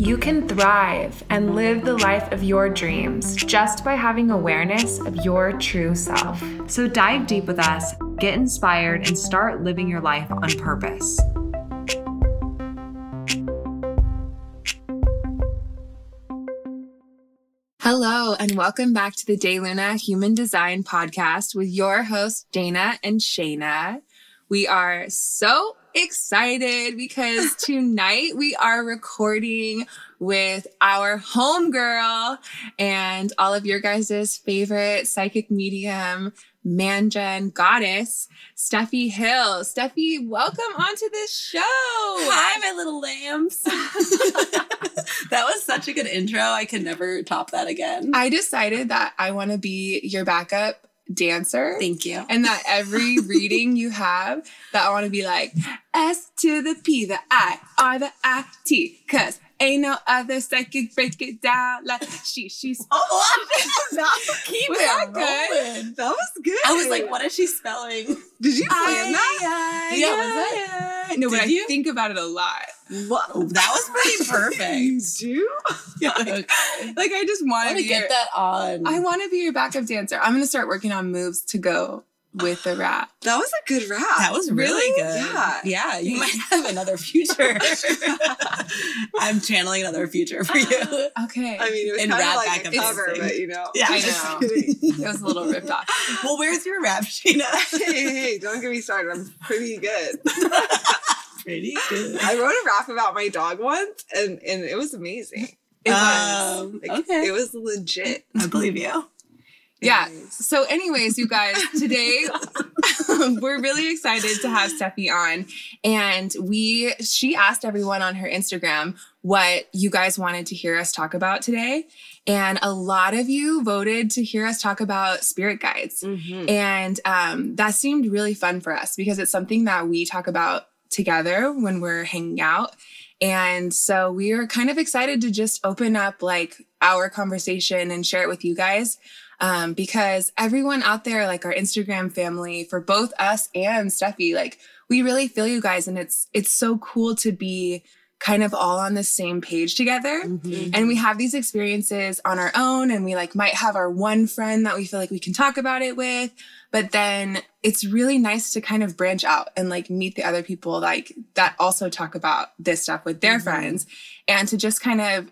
You can thrive and live the life of your dreams just by having awareness of your true self. So dive deep with us, get inspired, and start living your life on purpose. Hello, and welcome back to the Dayluna Human Design Podcast with your hosts, Dana and Shayna. We are so excited because tonight we are recording with our homegirl and all of your guys' favorite psychic medium, Mangen goddess, Steffi Hill. Steffi, welcome onto this show. Hi, my little lambs. that was such a good intro. I could never top that again. I decided that I want to be your backup dancer. Thank you. And that every reading you have, that I want to be like S to the P, the I, R, the I, T, cause ain't no other psychic break it down like she, she's. Oh, no, keep was it that rolling. good? That was good. I was like, what is she spelling? Did you plan that? Yeah, yeah, was that? No, but Did I think about it a lot. Whoa, that was pretty perfect. you do? yeah, like, Like I just want to to get your, that on. I want to be your backup dancer. I'm gonna start working on moves to go with the rap. That was a good rap. that was really, Really? good. Yeah. Yeah, you might have another future. I'm channeling another future for you. Okay. I mean, it was And kind rap of like a cover, but you know. Yeah, I know. it was a little ripped off. well, where's your rap, Sheena? hey, hey, don't get me started. I'm pretty good. Pretty good. I wrote a rap about my dog once, and and it was amazing. It was. Um, Like, okay. It was legit. I believe you. Yeah. So, anyways, you guys, today we're really excited to have Steffi on. And we she asked everyone on her Instagram what you guys wanted to hear us talk about today. And a lot of you voted to hear us talk about spirit guides. Mhm. And um, that seemed really fun for us because it's something that we talk about together when we're hanging out. And so we are kind of excited to just open up like our conversation and share it with you guys. Um, because everyone out there, like our Instagram family, for both us and Steffi, like we really feel you guys, and it's it's so cool to be kind of all on the same page together Mm-hmm. and we have these experiences on our own and we like might have our one friend that we feel like we can talk about it with but then it's really nice to kind of branch out and like meet the other people like that also talk about this stuff with their Mhm. friends and to just kind of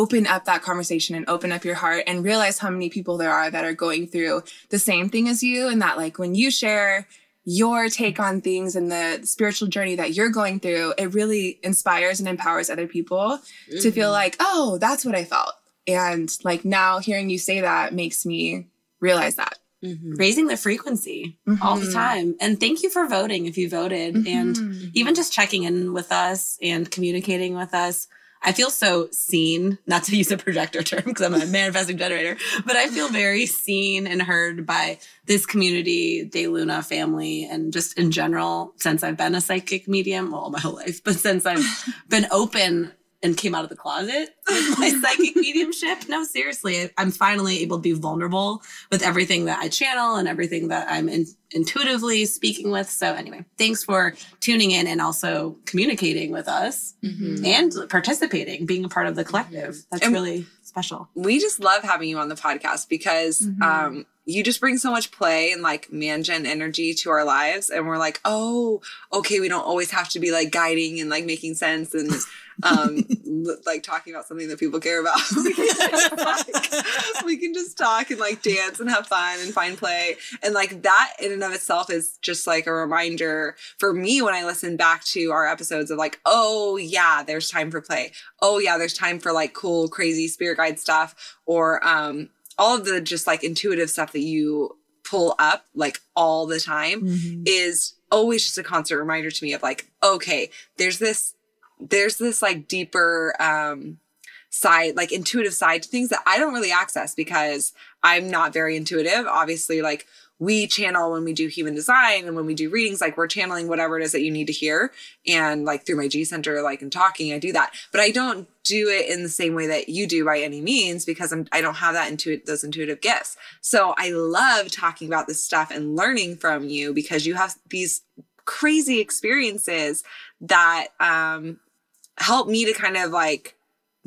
open up that conversation and open up your heart and realize how many people there are that are going through the same thing as you and that like when you share your take on things and the spiritual journey that you're going through it really inspires and empowers other people to feel like, oh, that's what I felt. And like now hearing you say that makes me realize that. Mhm. raising the frequency all the Mhm. time. And thank you for voting if you voted and Mhm. even just checking in with us and communicating with us. I feel so seen, not to use a projector term because I'm a manifesting generator, but I feel very seen and heard by this community, De Luna family, and just in general, since I've been a psychic medium, well, my whole life, but since I've been open and came out of the closet with my psychic mediumship. No, seriously, I'm finally able to be vulnerable with everything that I channel and everything that I'm in, intuitively speaking with. So, anyway, thanks for tuning in and also communicating with us Mhm. and participating, being a part of the collective. That's And- really special. We just love having you on the podcast because Mhm. um, you just bring so much play and like mangen energy to our lives, and we're like, oh, okay, we don't always have to be like guiding and like making sense and um, like talking about something that people care about. we, can just, like, we can just talk and like dance and have fun and find play, and like that in and of itself is just like a reminder for me when I listen back to our episodes of like, oh yeah, there's time for play. Oh yeah, there's time for like cool, crazy spirit guide stuff or um all of the just like intuitive stuff that you pull up like all the time is always just a constant reminder to me of like okay there's this there's this like deeper um side like intuitive side to things that i don't really access because i'm not very intuitive obviously like we channel when we do human design and when we do readings, like we're channeling whatever it is that you need to hear. And like through my G center, like in talking, I do that. But I don't do it in the same way that you do by any means because I'm I don't have that intuitive those intuitive gifts. So I love talking about this stuff and learning from you because you have these crazy experiences that um help me to kind of like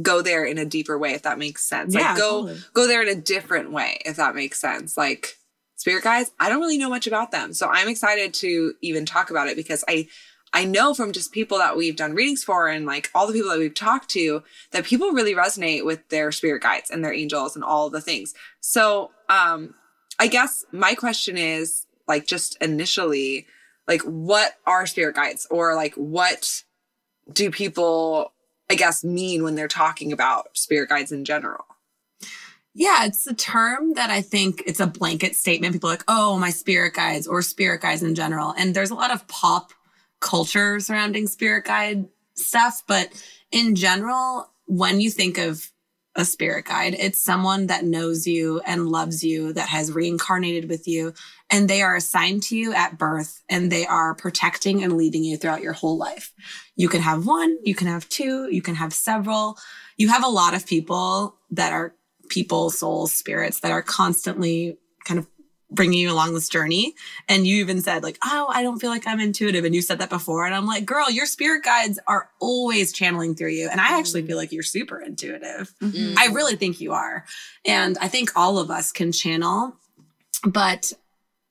go there in a deeper way if that makes sense. Yeah, like go totally. go there in a different way if that makes sense. Like spirit guides i don't really know much about them so i'm excited to even talk about it because i i know from just people that we've done readings for and like all the people that we've talked to that people really resonate with their spirit guides and their angels and all the things. So um i guess my question is like just initially like what are spirit guides or like what do people i guess mean when they're talking about spirit guides in general Yeah, it's a term that I think it's a blanket statement. People are like, oh, my spirit guides or spirit guides in general. And there's a lot of pop culture surrounding spirit guide stuff. But in general, when you think of a spirit guide, it's someone that knows you and loves you, that has reincarnated with you, and they are assigned to you at birth and they are protecting and leading you throughout your whole life. You can have one, you can have two, you can have several. You have a lot of people that are people, souls, spirits that are constantly kind of bringing you along this journey. And you even said like, "Oh, I don't feel like I'm intuitive," and you said that before, and I'm like, "Girl, your spirit guides are always channeling through you." And I actually feel like you're super intuitive. Mm-hmm. I really think you are, and I think all of us can channel, but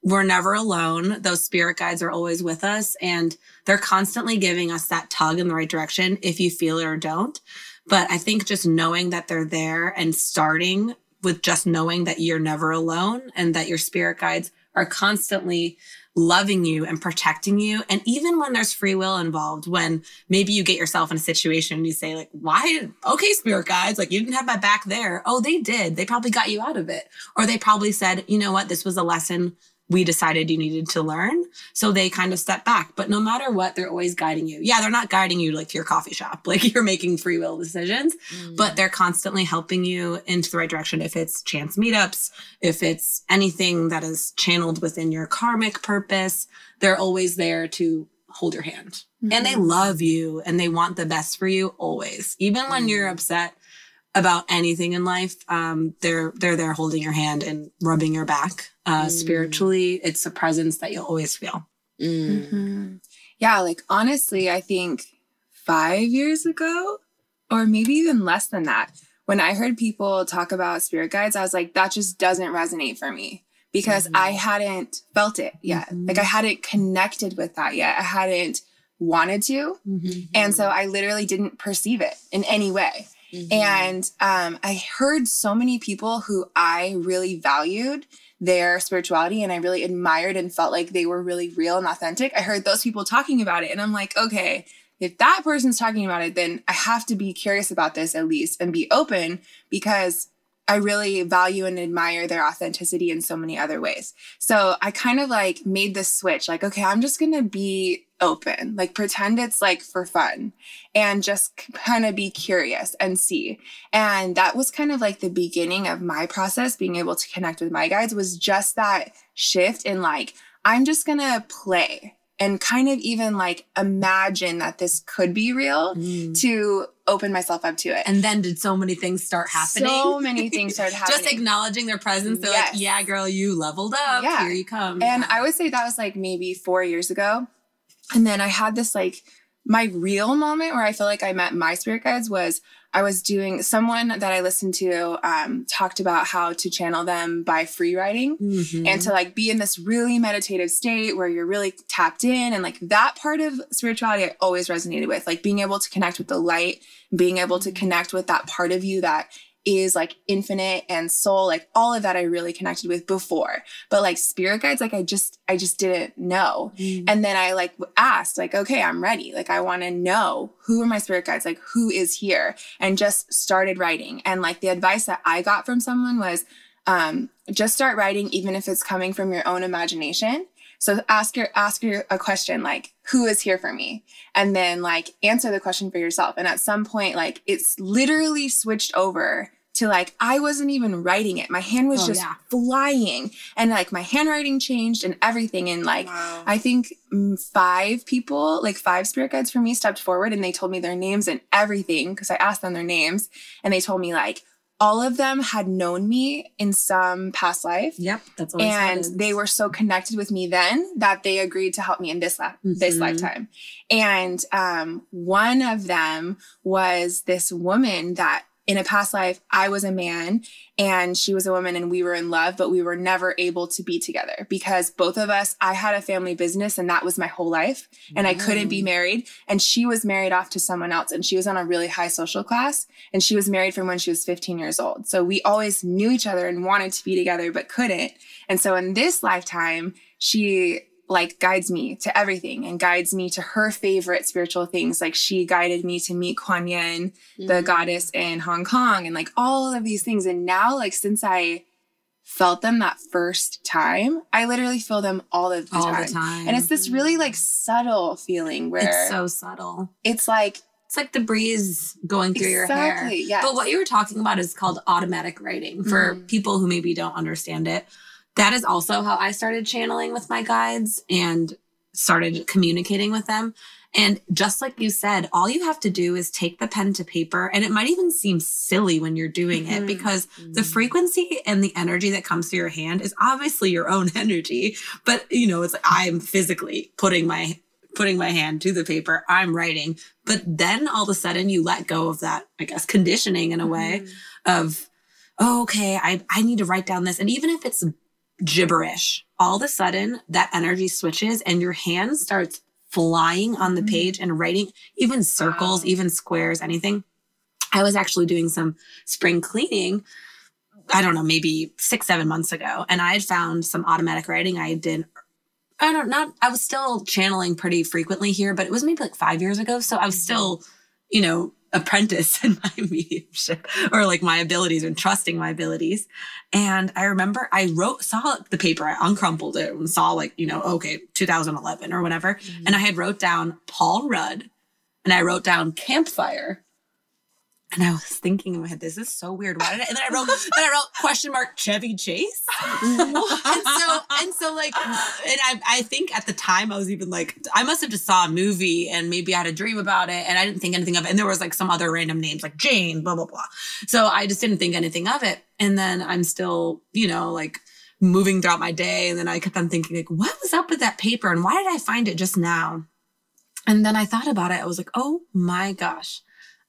we're never alone. Those spirit guides are always with us and they're constantly giving us that tug in the right direction if you feel it or don't. But I think just knowing that they're there and starting with just knowing that you're never alone and that your spirit guides are constantly loving you and protecting you. And even when there's free will involved, when maybe you get yourself in a situation and you say, like, why? Okay, spirit guides, like you didn't have my back there. Oh, they did. They probably got you out of it. Or they probably said, you know what? This was a lesson we decided you needed to learn. So they kind of step back. But no matter what, they're always guiding you. Yeah, they're not guiding you like to your coffee shop, like you're making free will decisions, mm. but they're constantly helping you into the right direction. If it's chance meetups, if it's anything that is channeled within your karmic purpose, they're always there to hold your hand. And they mm. love you and they want the best for you always. Even when you're mm. upset about anything in life, um, they're they're there holding your hand and rubbing your back. Uh, Mm. Spiritually, it's a presence that you'll always feel. Mm. Mhm. Yeah, like honestly, I think five years ago, or maybe even less than that, when I heard people talk about spirit guides, I was like, that just doesn't resonate for me because Mhm. I hadn't felt it yet. Mhm. Like I hadn't connected with that yet. I hadn't wanted to. And so I literally didn't perceive it in any way. Mhm. And um, I heard so many people who I really valued their spirituality and I really admired and felt like they were really real and authentic. I heard those people talking about it. And I'm like, okay, if that person's talking about it, then I have to be curious about this at least and be open because I really value and admire their authenticity in so many other ways. So I kind of like made this switch like, okay, I'm just going to be open, like pretend it's like for fun and just kind of be curious and see. And that was kind of like the beginning of my process being able to connect with my guides was just that shift in like, I'm just going to play and kind of even like imagine that this could be real Mm. to open myself up to it. And then did so many things start happening? So many things started happening. Just acknowledging their presence. They're Yes. like, yeah, girl, you leveled up. Yeah. Here you come. And Yeah. I would say that was like maybe four years ago. And then I had this like my real moment where I feel like I met my spirit guides was I was doing someone that I listened to um, talked about how to channel them by free writing Mhm. and to like be in this really meditative state where you're really tapped in and like that part of spirituality I always resonated with like being able to connect with the light being able to connect with that part of you that is like infinite and soul like all of that I really connected with before but like spirit guides like I just I just didn't know Mm. and then I like asked, like, okay, I'm ready. Like, I want to know who are my spirit guides, like, who is here, and just started writing. And like, the advice that I got from someone was um, just start writing, even if it's coming from your own imagination. So ask your ask your a question like, who is here for me? And then like answer the question for yourself. And at some point, like, it's literally switched over to like I wasn't even writing it. My hand was Oh, just yeah. flying and like my handwriting changed and everything and like Wow. I think mm, five people, like five spirit guides for me, stepped forward and they told me their names and everything because I asked them their names and they told me like all of them had known me in some past life. Yep, that's always And they were so connected with me then that they agreed to help me in this la- this Mhm. lifetime. And um, one of them was this woman that in a past life I was a man and she was a woman and we were in love, but we were never able to be together because both of us, I had a family business and that was my whole life. And I couldn't be mm. married. And she was married off to someone else and she was on a really high social class and she was married from when she was 15 years old. So we always knew each other and wanted to be together, but couldn't. And so in this lifetime, she like guides me to everything and guides me to her favorite spiritual things. Like she guided me to meet Kuan Yin, Mm-hmm. the goddess in Hong Kong, and like all of these things. And now, like since I felt them that first time, I literally feel them all of the all time. the time. And it's this really like subtle feeling where it's so subtle. it's like It's like the breeze going through your hair. exactly, yes. But what you were talking about is called automatic writing for Mhm. people who maybe don't understand it. That is also how I started channeling with my guides and started communicating with them. And just like you said, all you have to do is take the pen to paper. And it might even seem silly when you're doing it Mhm. because the frequency and the energy that comes through your hand is obviously your own energy. But you know, it's like I'm physically putting my putting my hand to the paper, I'm writing. But then all of a sudden you let go of that, I guess, conditioning in a way of, oh, okay, I, I need to write down this. And even if it's gibberish, all of a sudden that energy switches and your hand starts flying on the Mhm. page and writing even circles, even squares, anything. I was actually doing some spring cleaning. I don't know, maybe six, seven months ago. And I had found some automatic writing I did. I don't not I was still channeling pretty frequently here, but it was maybe like five years ago. So I was still, you know, apprentice in my mediumship or like my abilities and trusting my abilities. And I remember I wrote, saw the paper, I uncrumpled it and saw like, you know, okay, 2011 or whatever. Mm-hmm. And I had wrote down Paul Rudd and I wrote down campfire. And I was thinking in my head, this is so weird. Why did I? And then I wrote, then I wrote question mark Chevy Chase. and so, and so, like, and I, I think at the time I was even like, I must have just saw a movie and maybe I had a dream about it, and I didn't think anything of it. And there was like some other random names like Jane, blah blah blah. So I just didn't think anything of it. And then I'm still, you know, like moving throughout my day, and then I kept on thinking like, what was up with that paper, and why did I find it just now? And then I thought about it. I was like, oh my gosh.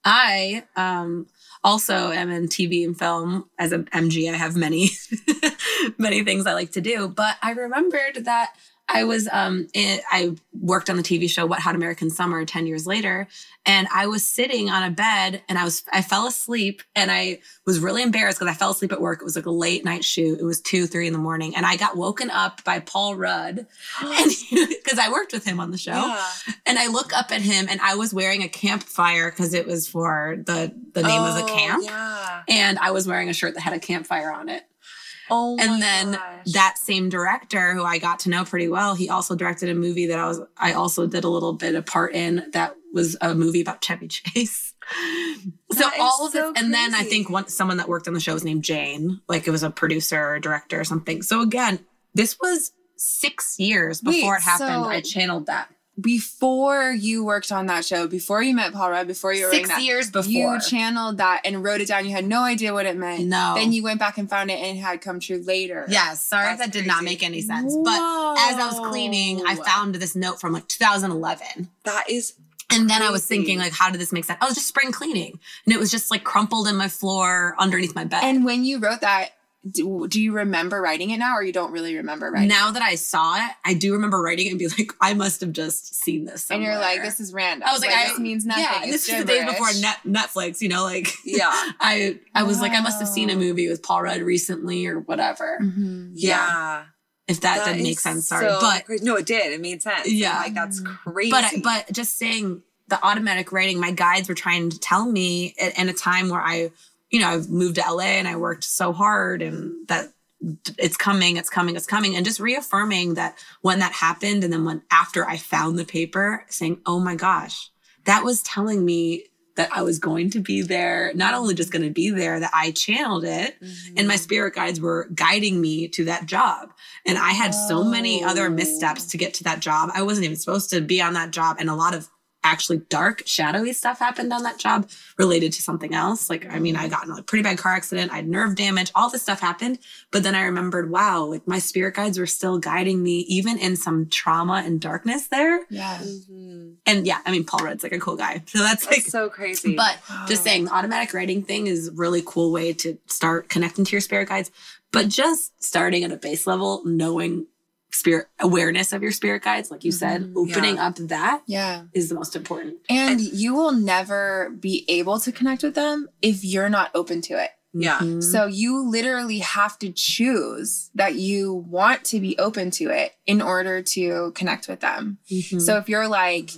I um also am in TV and film as an MG. I have many, many things I like to do. But I remembered that I was um in, I worked on the TV show Wet Hot American Summer 10 years later. And I was sitting on a bed and I was I fell asleep and I was really embarrassed because I fell asleep at work. It was like a late night shoot. It was two, three in the morning. And I got woken up by Paul Rudd. And because I worked with him on the show. Yeah. And I look up at him and I was wearing a campfire because it was for the the name of the Oh, camp. Yeah. And I was wearing a shirt that had a campfire on it. Oh and then gosh. that same director who I got to know pretty well, he also directed a movie that I was I also did a little bit of part in that was a movie about Chevy Chase. so all of so this, and then I think one someone that worked on the show was named Jane, like it was a producer or director or something. So again, this was six years Wait, before it happened. so- I channeled that. Before you worked on that show, before you met Paul Rudd, before you were Six that, years before. you channeled that and wrote it down. You had no idea what it meant. No. Then you went back and found it and it had come true later. Yes, sorry if that did not make any sense. But as I was cleaning, I found this note from like 2011. that is And then I was thinking, like, how did this make sense? I was just spring cleaning. And it was just like crumpled in my floor underneath my bed. And when you wrote that, do, do you remember writing it now or you don't really remember writing now that I saw it, I do remember writing it and be like, I must have just seen this. it? And you're like, this is random. I was like, I- this means nothing. Yeah, It's this is the days before net, Netflix, you know, like yeah. I I was like, I must have seen a movie with Paul Rudd recently or whatever. Mhm. Yeah. If that, That didn't make sense, sorry. so but crazy. no, it did. It made sense. Yeah. like that's crazy. but but just saying the automatic writing my guides were trying to tell me at, in a time where i you know i've moved to la and i worked so hard and that it's coming it's coming it's coming and just reaffirming that when that happened and then when after i found the paper saying oh my gosh that was telling me that I was going to be there, not only just going to be there, that I channeled it and my Mm-hmm. spirit guides were guiding me to that job. And I had so many other Oh. missteps to get to that job. I wasn't even supposed to be on that job. And a lot of actually dark, shadowy stuff happened on that job related to something else. Like, I mean, I got in a pretty bad car accident, I had nerve damage, all this stuff happened. But then I remembered, wow, like my spirit guides were still guiding me, even in some trauma and darkness there. Yeah. Mhm. And yeah, I mean, Paul Rudd's like a cool guy. So that's like, so crazy. but just saying, the automatic writing thing is a really cool way to start connecting to your spirit guides. But just starting at a base level, knowing spirit awareness of your spirit guides, like you said, Mhm, opening yeah. up that Yeah. is the most important. And you will never be able to connect with them if you're not open to it. Yeah. Mhm. So you literally have to choose that you want to be open to it in order to connect with them. Mhm. So if you're like,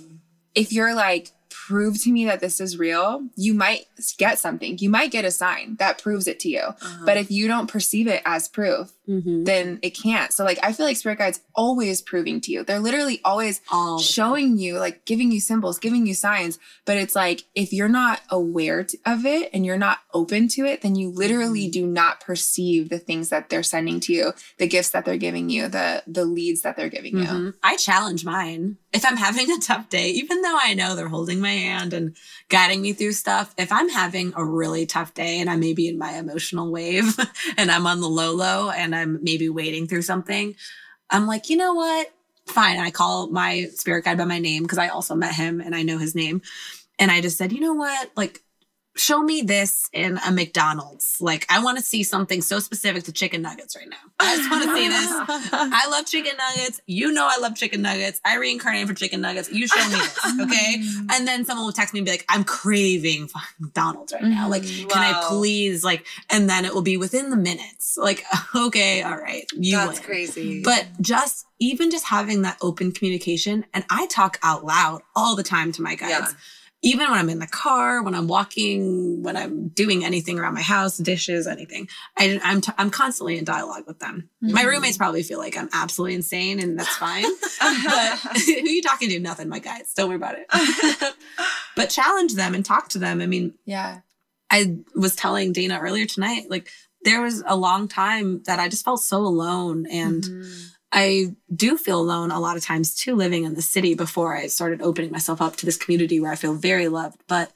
if you're like, prove to me that this is real, you might get something. You might get a sign that proves it to you. Uh-huh. But if you don't perceive it as proof, Mhm. then it can't. So like I feel like spirit guides always proving to you. They're literally always showing you like giving you symbols giving you signs but it's like if you're not aware of it and you're not open to it then you literally do not perceive the things that they're sending to you the gifts that they're giving you the the leads that they're giving you Mhm. I challenge mine. If I'm having a tough day, even though I know they're holding my hand and guiding me through stuff, if I'm having a really tough day and I may be in my emotional wave and I'm on the low low and I'm maybe wading through something, I'm like, you know what? Fine. I call my spirit guide by my name because I also met him and I know his name. And I just said, you know what? Like, show me this in a McDonald's. Like, I want to see something so specific to chicken nuggets right now. I just want to see this. I love chicken nuggets. You know I love chicken nuggets. I reincarnated for chicken nuggets. You show me this, okay? And then someone will text me and be like, I'm craving McDonald's right now. Like, Mhm. can I please? Like, and then it will be within the minutes. Like, okay, all right, you That's win. crazy. But just even just having that open communication, and I talk out loud all the time to my guys. Yeah. Even when I'm in the car, when I'm walking, when I'm doing anything around my house, dishes, anything, I, I'm t- I'm constantly in dialogue with them. My Mhm. roommates probably feel like I'm absolutely insane, and that's fine. but who are you talking to? Nothing, my guys. Don't worry about it. but challenge them and talk to them. I mean, yeah I was telling Dana earlier tonight, like there was a long time that I just felt so alone. And Mhm. I do feel alone a lot of times too, living in the city before I started opening myself up to this community where I feel very loved. But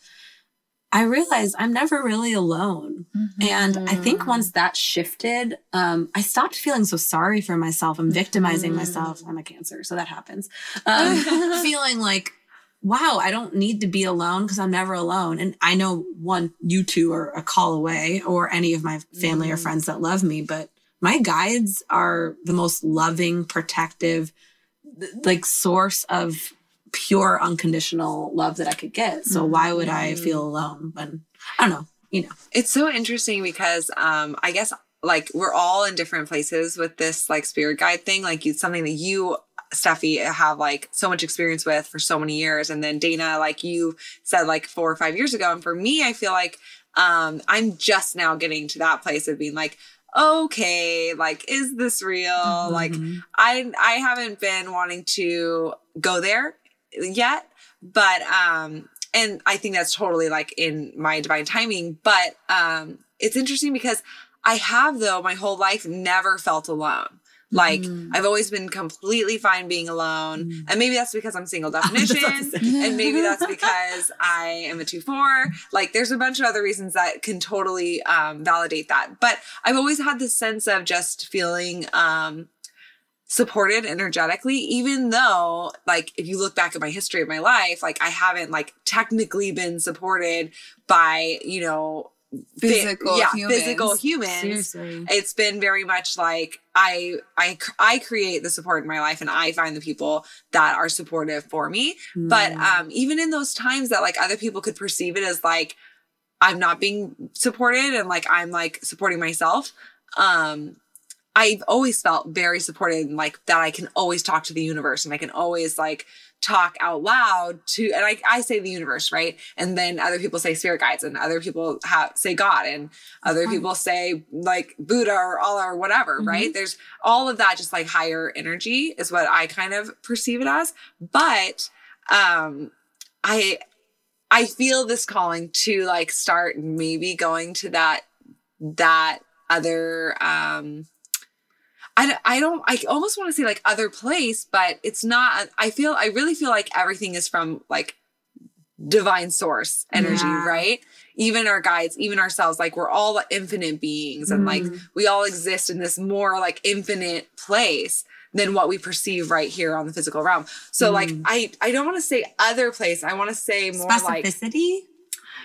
I realized I'm never really alone. And I think Mhm. once that shifted, um, I stopped feeling so sorry for myself and victimizing Mhm. myself. I'm a cancer, so that happens. Um, feeling like, wow, I don't need to be alone because I'm never alone. And I know one, you two are a call away, or any of my family or Mhm. friends that love me, but my guides are the most loving, protective, like source of pure unconditional love that I could get. So why would I Mhm. feel alone when I don't know, you know. It's so interesting because um I guess like we're all in different places with this like spirit guide thing. Like it's something that you Steffi have like so much experience with for so many years. And then Dana, like you said like four or five years ago. And for me, I feel like um I'm just now getting to that place of being like, okay, like, is this real? Like Mhm. I I haven't been wanting to go there yet, but um and I think that's totally like in my divine timing, but um it's interesting because I have though my whole life never felt alone. Like Mhm. I've always been completely fine being alone. Mm. And maybe that's because I'm single I was about to definition and maybe that's because I am a two four. Like there's a bunch of other reasons that can totally um, validate that. But I've always had this sense of just feeling um, supported energetically, even though like if you look back at my history of my life, like I haven't like technically been supported by you know Physical yeah humans. physical humans Seriously. it's been very much like I I I create the support in my life and I find the people that are supportive for me. But Mm. um even in those times that like other people could perceive it as like I'm not being supported and like I'm like supporting myself, um I've always felt very supported and like that I can always talk to the universe and I can always like talk out loud to and I, I say the universe right? And then other people say spirit guides and other people have say god and other people say like buddha or allah or whatever Mhm. right there's all of that just like higher energy is what i kind of perceive it as. But um i I feel this calling to like start maybe going to that that other um I, don't- I don't I almost want to say like other place but it's not I feel I really feel like everything is from like divine source energy Yeah. right even our guides even ourselves like we're all infinite beings and like Mhm. we all exist in this more like infinite place than what we perceive right here on the physical realm so like Mm. I I don't want to say other place I want to say more like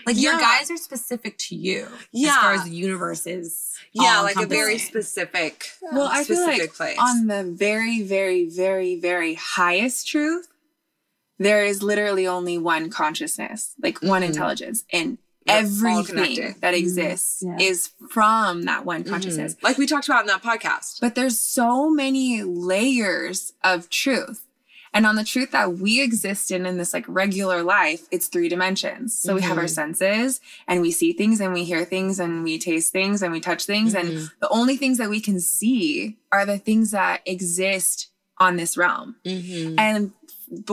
Specificity. Like, your guys are specific to you. Yeah. As far as the universe is. yeah like a very specific Well, I feel specific like place on the very, very, very, very highest truth, there is literally only one consciousness, like one Mhm. intelligence, and We're all everything connected. that Mhm. exists Yeah. is from that one consciousness. Mhm. like we talked about in that podcast But there's so many layers of truth. And on the truth that we exist in in this like regular life, it's three dimensions. So we have our Mhm. senses and we see things and we hear things and we taste things and we touch things. And Mhm. the only things that we can see are the things that exist on this realm. Mhm. And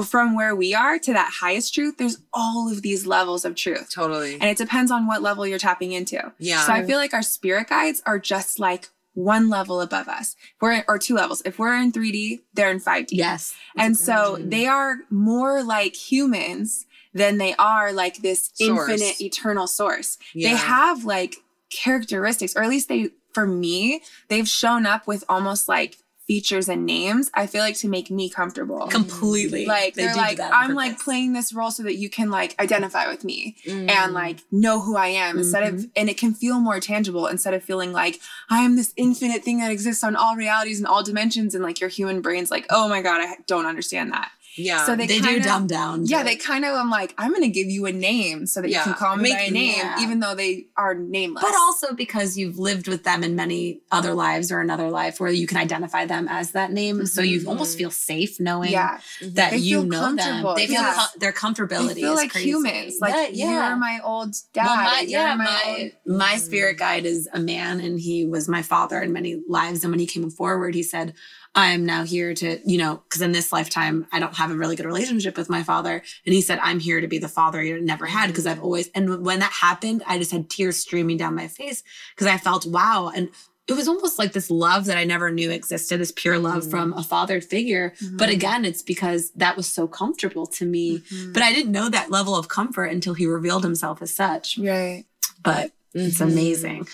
from where we are to that highest truth, there's all of these levels of truth. totally And it depends on what level you're tapping into. yeah So I feel like our spirit guides are just like one level above us. We're or two levels. If we're in 3D, they're in 5D. Yes. And so they are more like humans than they are like this Source. infinite eternal source. Yeah. They have like characteristics, or at least they for me, they've shown up with almost like features and names. I feel like to make me comfortable. Completely. like They they're do like I'm like playing this role so that you can like identify with me Mm. and like know who I am instead of and it can feel more tangible instead of feeling like I am this infinite thing that exists on all realities and all dimensions and like your human brain's like oh my god I don't understand that yeah so they, They, do kinda- dumb down. yeah they kind of I'm like I'm gonna give you a name so that Yeah, you can call me make- by a name yeah. even though they are nameless But also because you've lived with them in many other lives or another life where you can identify them as that name. So you Mhm. almost feel safe knowing yeah that They you feel know them. They feel yeah. com- their comfortability they feel is like crazy. humans like yeah, yeah. you're my old dad Well, my, yeah, my, my old- my Mhm. spirit guide is a man, and he was my father in many lives. And when he came forward, he said, "I am now here to, you know, because in this lifetime I don't have a really good relationship with my father." And he said, "I'm here to be the father you never had because I've always." And when that happened, I just had tears streaming down my face because I felt wow, and it was almost like this love that I never knew existed, this pure love Mhm. from a fathered figure. But Mhm. again, it's because that was so comfortable to me. Mhm. But I didn't know that level of comfort until he revealed himself as such. right But it's Mhm. amazing.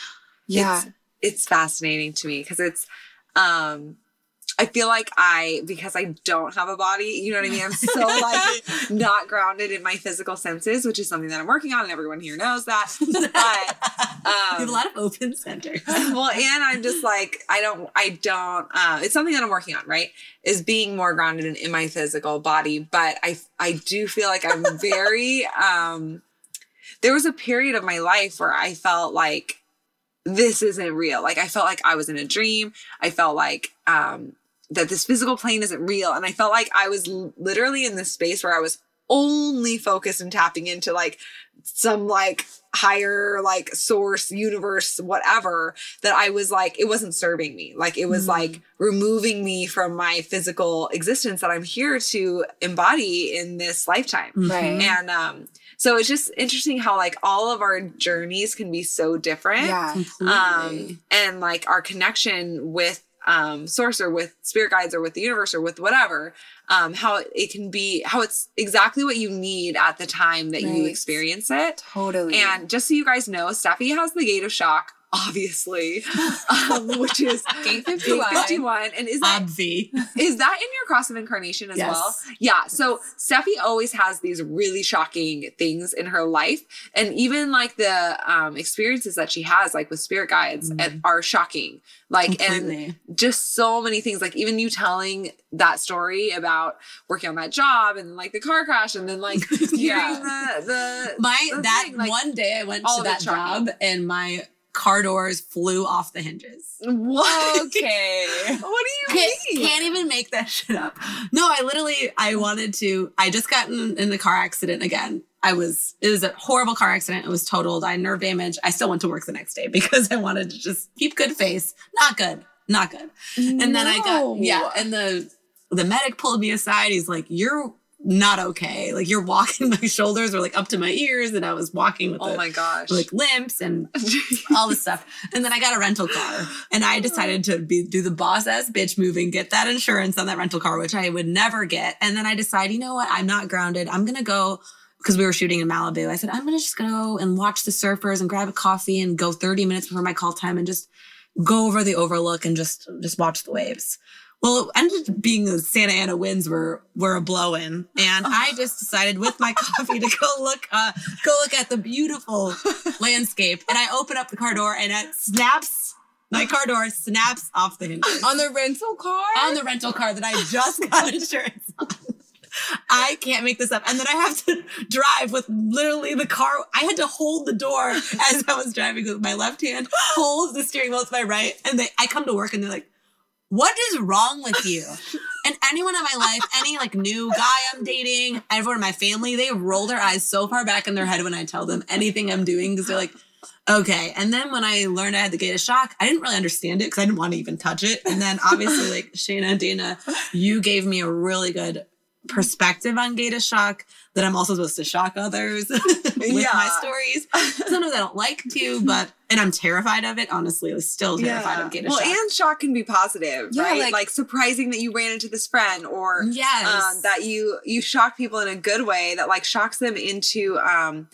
yeah It's, it's fascinating to me because it's um I feel like I because I don't have a body, you know what I mean? I'm so like not grounded in my physical senses, which is something that I'm working on and everyone here knows that. But you have um a lot of open centers. well, and I'm just like, I don't, I don't, uh, it's something that I'm working on, right? Is being more grounded in, in my physical body. But I, I do feel like I'm very, um, there was a period of my life where I felt like this isn't real. Like I felt like I was in a dream. I felt like, um, that this physical plane isn't real. And I felt like I was literally in this space where I was only focused and tapping into like some like higher like source universe whatever that i was like it wasn't serving me like it was Mm. like removing me from my physical existence that i'm here to embody in this lifetime Right. and um so it's just interesting how like all of our journeys can be so different yeah Completely. um and like our connection with um source or with spirit guides or with the universe or with whatever um how it can be how it's exactly what you need at the time that you experience it. Totally. And just so you guys know steffi has the gate of shock obviously um, which is Gate gate 51. 51 and is that Obvi. is that in your cross of incarnation as Yes. well? Yeah. So Steffi always has these really shocking things in her life. And even like the um, experiences that she has, like with spirit guides, Mhm. and are shocking. Like, and just so many things. Like, even you telling that story about working on that job and like the car crash and then like hearing Yeah. the, the, My the that thing, like, one day I went to that job and my car doors flew off the hinges. what? okay what do you Can't, mean? can't even make that shit up. No, I literally I wanted to. I just got in, in a car accident again. I was it was a horrible car accident. It was totaled. I had nerve damage. I still went to work the next day because I wanted to just keep good face. Not good. Not good. And then I got yeah, and the the medic pulled me aside. He's like, "You're not okay. Like you're walking, my shoulders were like up to my ears, and I was walking with Oh my gosh. like limps and all this stuff. And then I got a rental car and I decided to be do the boss ass bitch move and get that insurance on that rental car, which I would never get. And then I decide, you know what? I'm not grounded. I'm gonna go because we were shooting in Malibu. I said, I'm gonna just go and watch the surfers and grab a coffee and go 30 minutes before my call time and just go over the overlook and just just watch the waves. Well, it ended up being the Santa Ana winds were were a blow in, and I just decided with my coffee to go look uh, go look at the beautiful landscape. And I open up the car door, and it snaps. My car door snaps off the hinges On the rental car? on the rental car that I just got insurance on. I can't make this up. And then I have to drive with literally the car. I had to hold the door as I was driving with my left hand, hold the steering wheel with my right. And they, I come to work and they're like, what is wrong with you? And anyone in my life, any like new guy I'm dating, everyone in my family, they roll their eyes so far back in their head when I tell them anything I'm doing because they're like, okay. And then when I learned I had the Gata shock, I didn't really understand it because I didn't want to even touch it. And then obviously, like Shayna and Dana, you gave me a really good perspective on Gata shock that I'm also supposed to shock others with my stories. Sometimes I don't like to, but and I'm terrified of it. Honestly, I was still terrified of Gata well, shock. and shock can be positive, Yeah, right? like- Like, surprising that you ran into this friend, or yes, um, that you you shock people in a good way that like shocks them into um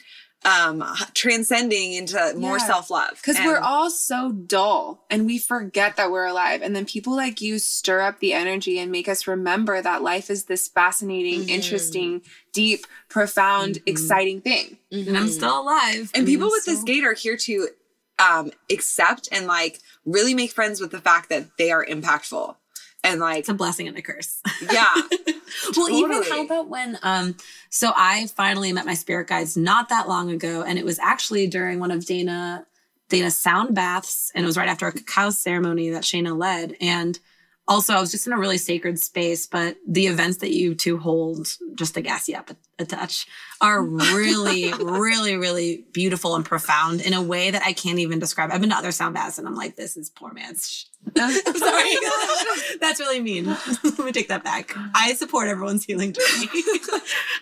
um transcending into more Yeah. self love Because we're all so dull and we forget that we're alive. And then people like you stir up the energy and make us remember that life is this fascinating, Mhm. interesting, deep, profound, Mhm. exciting thing. and I'm still alive. and people I'm with this gate are here to um accept and like really make friends with the fact that they are impactful and like It's a blessing and a curse. yeah well, even how about when um so I finally met my spirit guides not that long ago, and it was actually during one of Dana Dana's sound baths, and it was right after a cacao ceremony that Shayna led. And also I was just in a really sacred space, but the events that you two hold, just to gas you up a, a touch, are really, really, really beautiful and profound in a way that I can't even describe. I've been to other sound baths and I'm like, this is poor man's sh- I'm sorry. That's really mean. Let me take that back. I support everyone's healing journey.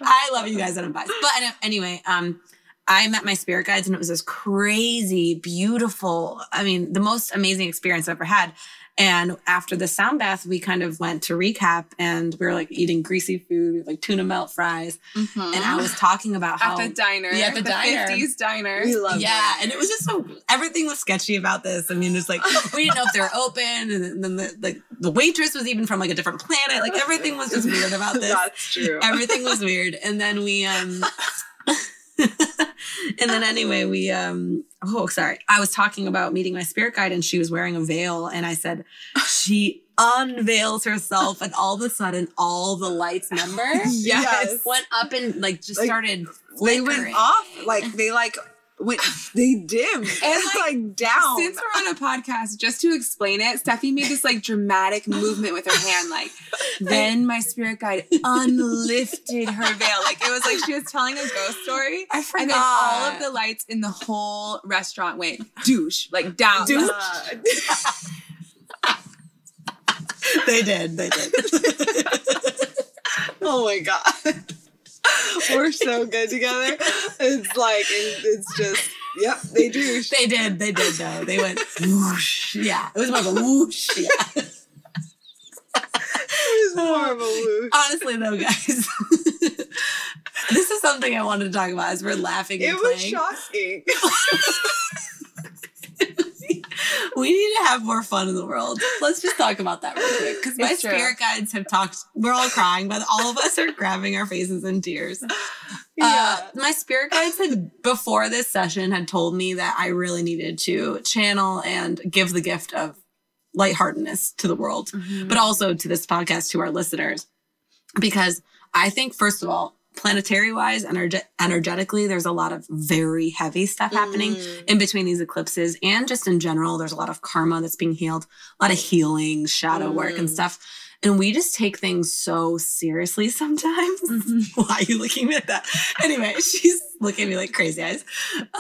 I love you guys and I'm biased. But anyway, um, I met my spirit guides and it was this crazy, beautiful, I mean, the most amazing experience I've ever had. And after the sound bath, we kind of went to recap and we were like eating greasy food, like tuna melt fries. And I was talking about how At the diner. Yeah, at the diner. 50s diner. we love yeah, and it was just so everything was sketchy about this. I mean, it's like we didn't know if they were open, and then the like the waitress was even from like a different planet. Like everything was just weird about this. that's true everything was weird, and then we um, and then anyway we um. Oh, sorry. I was talking about meeting my spirit guide, and she was wearing a veil, and I said she unveils herself, and all of a sudden, all the lights, remember, Yes. went up and like just Like, started. they went off like they like went they dimmed and like, like, down Since we're on a podcast, just to explain it, Steffi made this like dramatic movement with her hand, like then my spirit guide unlifted her veil. Like it was like she was telling a ghost story. I forgot. And then all of the lights in the whole restaurant went douche, like down. Douche. They did. They did. oh my god we're so good together it's like it's just yep they do they did. They did. Though they went whoosh. Yeah, it was more of a whoosh. Yeah. it's more of a whoosh. Honestly, though, guys, this is something I wanted to talk about as we're laughing and it was playing. shocking we need to have more fun in the world. Let's just talk about that real quick because my true. spirit guides have talked. We're all crying, but all of us are grabbing our faces in tears. yeah Uh, my spirit guides had before this session had told me that I really needed to channel and give the gift of lightheartedness to the world, Mm-hmm. but also to this podcast to our listeners, because I think first of all, planetary wise, energe- energetically, there's a lot of very heavy stuff happening Mm. in between these eclipses, and just in general, there's a lot of karma that's being healed, a lot of healing, shadow work, and Mm. stuff. And we just take things so seriously sometimes. Mm-hmm. Why are you looking at that? Anyway, she's looking at me like crazy eyes.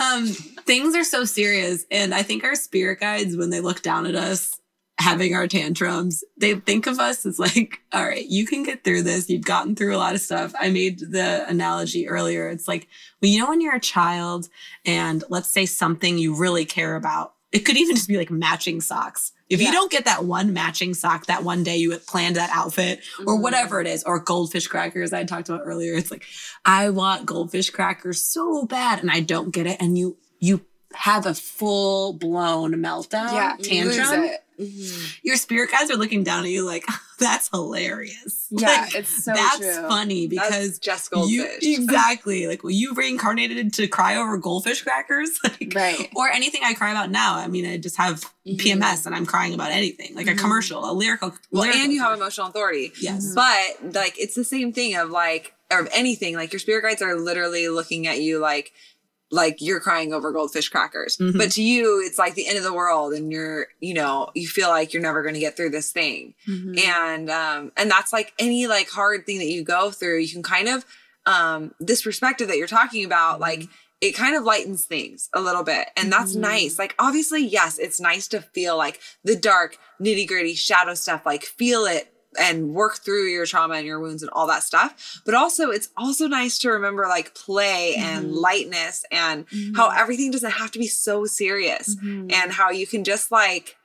Um, things are so serious. And I think our spirit guides, when they look down at us, having our tantrums, they think of us as like, all right, you can get through this. You've gotten through a lot of stuff. I made the analogy earlier. It's like, well, you know, when you're a child and let's say something you really care about, it could even just be like matching socks. If Yeah. you don't get that one matching sock that one day you had planned that outfit or Mhm. whatever it is, or goldfish crackers I talked about earlier, it's like, I want goldfish crackers so bad and I don't get it. And you, you have a full blown meltdown yeah, you lose tantrum it. your spirit guides are looking down at you like that's hilarious Yeah, Like, it's so that's true. funny That's because just you goldfish. exactly like well you reincarnated to cry over goldfish crackers like Right. or anything i cry about now i mean i just have Mhm. pms and i'm crying about anything like a Mhm. commercial a lyrical well, lyrical and you have emotional authority. yes But like it's the same thing of like or of anything. Like your spirit guides are literally looking at you like like you're crying over goldfish crackers. Mhm. But to you, it's like the end of the world and you're, you know, you feel like you're never gonna get through this thing. Mhm. And um and that's like any like hard thing that you go through, you can kind of um this perspective that you're talking about, like it kind of lightens things a little bit. And that's Mhm. nice. Like obviously, yes, it's nice to feel like the dark, nitty-gritty shadow stuff, like feel it and work through your trauma and your wounds and all that stuff. But also it's also nice to remember like play and Mhm. lightness and how everything doesn't have to be so serious Mhm. and how you can just like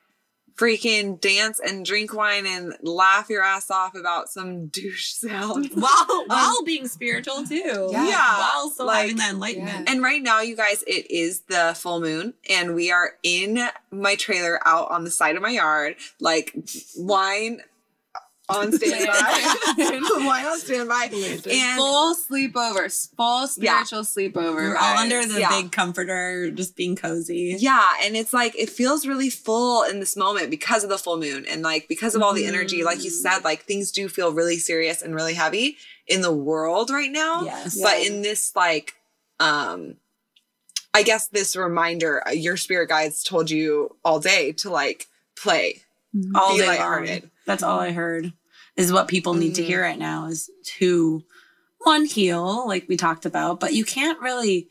freaking dance and drink wine and laugh your ass off about some douche sound. while while being spiritual too Yeah. Yeah, while still like- having that enlightenment And right now, you guys, it is the full moon, and we are in my trailer out on the side of my yard, like wine on standby. wine on standby. And full sleepover, full spiritual sleepover. we're all under the Yeah. big comforter just being cozy yeah, and it's like it feels really full in this moment because of the full moon and like because of all the energy. Like you said, like things do feel really serious and really heavy in the world right now. yes but in this like um i guess this reminder uh, your spirit guides told you all day to like play all be day lighthearted. That's all I heard. Is what people need to Mhm. hear right now is to one heal, like we talked about, but you can't really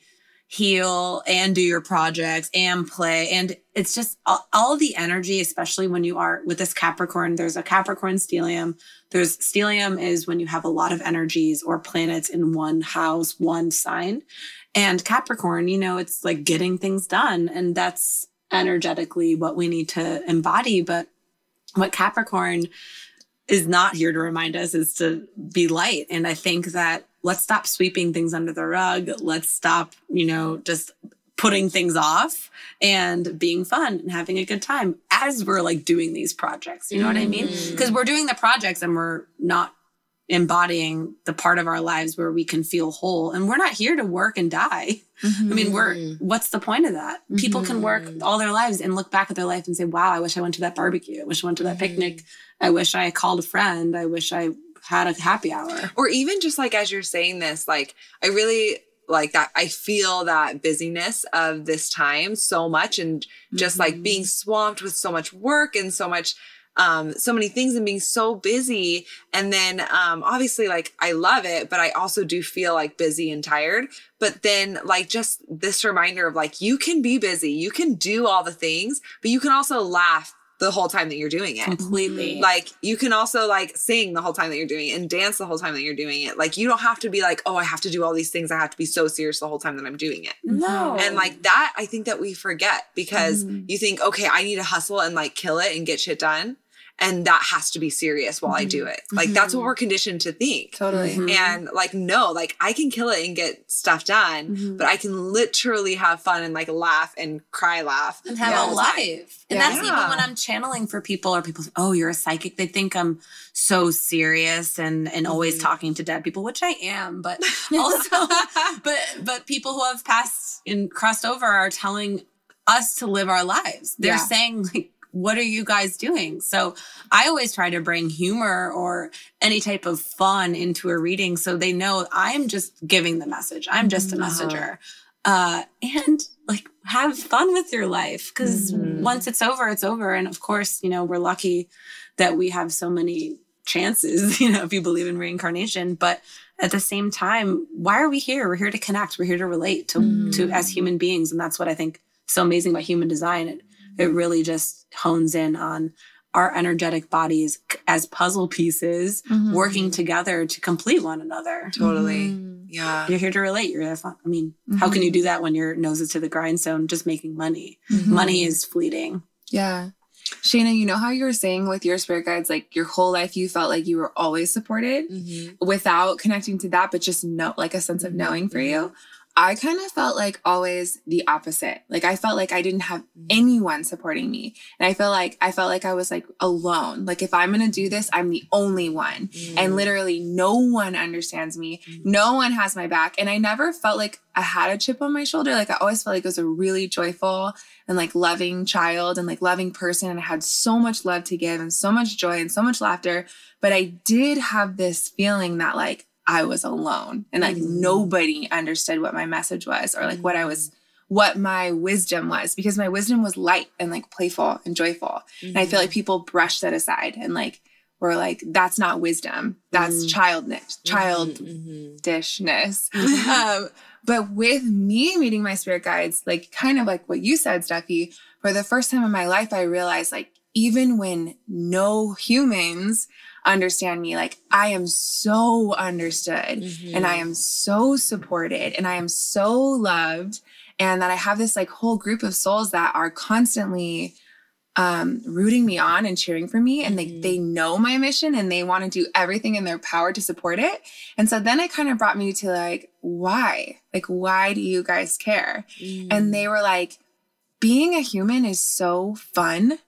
heal and do your projects and play. And it's just all, all the energy, especially when you are with this Capricorn. There's a Capricorn stellium. There's stellium is when you have a lot of energies or planets in one house, one sign. And Capricorn, you know, it's like getting things done. And that's energetically what we need to embody. But what Capricorn is not here to remind us is to be light. And I think that let's stop sweeping things under the rug. Let's stop, you know, just putting things off and being fun and having a good time as we're like doing these projects. You know what I mean? Mm. Because we're doing the projects and we're not embodying the part of our lives where we can feel whole. And we're not here to work and die. I mean, we're what's the point of that? People can work Mhm. all their lives and look back at their life and say, "Wow, I wish I went to that barbecue. I wish I went to that picnic. I wish I called a friend. I wish I had a happy hour." or even just like as you're saying this like i really like that i feel that busyness of this time so much and just like being swamped with so much work and so much um so many things and being so busy. And then um obviously like i love it but i also do feel like busy and tired. But then like just this reminder of like you can be busy. You can do all the things but you can also laugh the whole time that you're doing it. Completely. like you can also like sing the whole time that you're doing it and dance the whole time that you're doing it. Like you don't have to be like oh i have to do all these things. I have to be so serious the whole time that i'm doing it. No, and like that i think that we forget because Mhm. you think okay i need to hustle and like kill it and get shit done and that has to be serious while i do it like that's what Mhm. we're conditioned to think Totally. Mhm. and like no like i can kill it and get stuff done Mhm. but i can literally have fun and like laugh and cry laugh and have Yeah. a life. And Yeah. that's even when I'm channeling for people or people say, Oh, you're a psychic. They think I'm so serious and and always talking to dead people, which I am, but also but but people who have passed and crossed over are telling us to live our lives. They're Yeah. saying like what are you guys doing? So I always try to bring humor or any type of fun into a reading so they know I'm just giving the message. I'm just a Mhm. messenger. Uh, and like have fun with your life because Mhm. once it's over, it's over. And of course, you know, we're lucky that we have so many chances, you know, if you believe in reincarnation. But at the same time, why are we here? We're here to connect. We're here to relate to, to as human beings. And that's what I think so amazing about human design. It, it really just hones in on our energetic bodies as puzzle pieces Mhm. working together to complete one another. Totally. Mhm. Yeah. You're here to relate. You're there. fun- I mean, how can you do that when your nose is to the grindstone just making money? Mhm. Money is fleeting. Yeah. Shayna, you know how you were saying with your spirit guides, like your whole life you felt like you were always supported Mhm. without connecting to that, but just know like a sense of knowing for you. I kind of felt like always the opposite. Like I felt like I didn't have mm-hmm. anyone supporting me. And I felt like I felt like I was like alone. Like if I'm going to do this, I'm the only one. And mm. literally no one understands me. Mm. No one has my back. And I never felt like I had a chip on my shoulder. Like I always felt like I was a really joyful and like loving child and like loving person. And I had so much love to give and so much joy and so much laughter. But I did have this feeling that like I was alone and like Mhm. nobody understood what my message was or like what I was what my wisdom was because my wisdom was light and like playful and joyful. And I feel like people brush that aside and like were like, that's not wisdom. That's Mhm. childness, childishness. um, but with me meeting my spirit guides, like kind of like what you said, Steffi, for the first time in my life, I realized like even when no humans understand me, like I am so understood and I am so supported and I am so loved and that I have this like whole group of souls that are constantly um rooting me on and cheering for me and they Mhm. they know my mission and they want to do everything in their power to support it. And so then it kind of brought me to like why? Like why do you guys care? And they were like being a human is so fun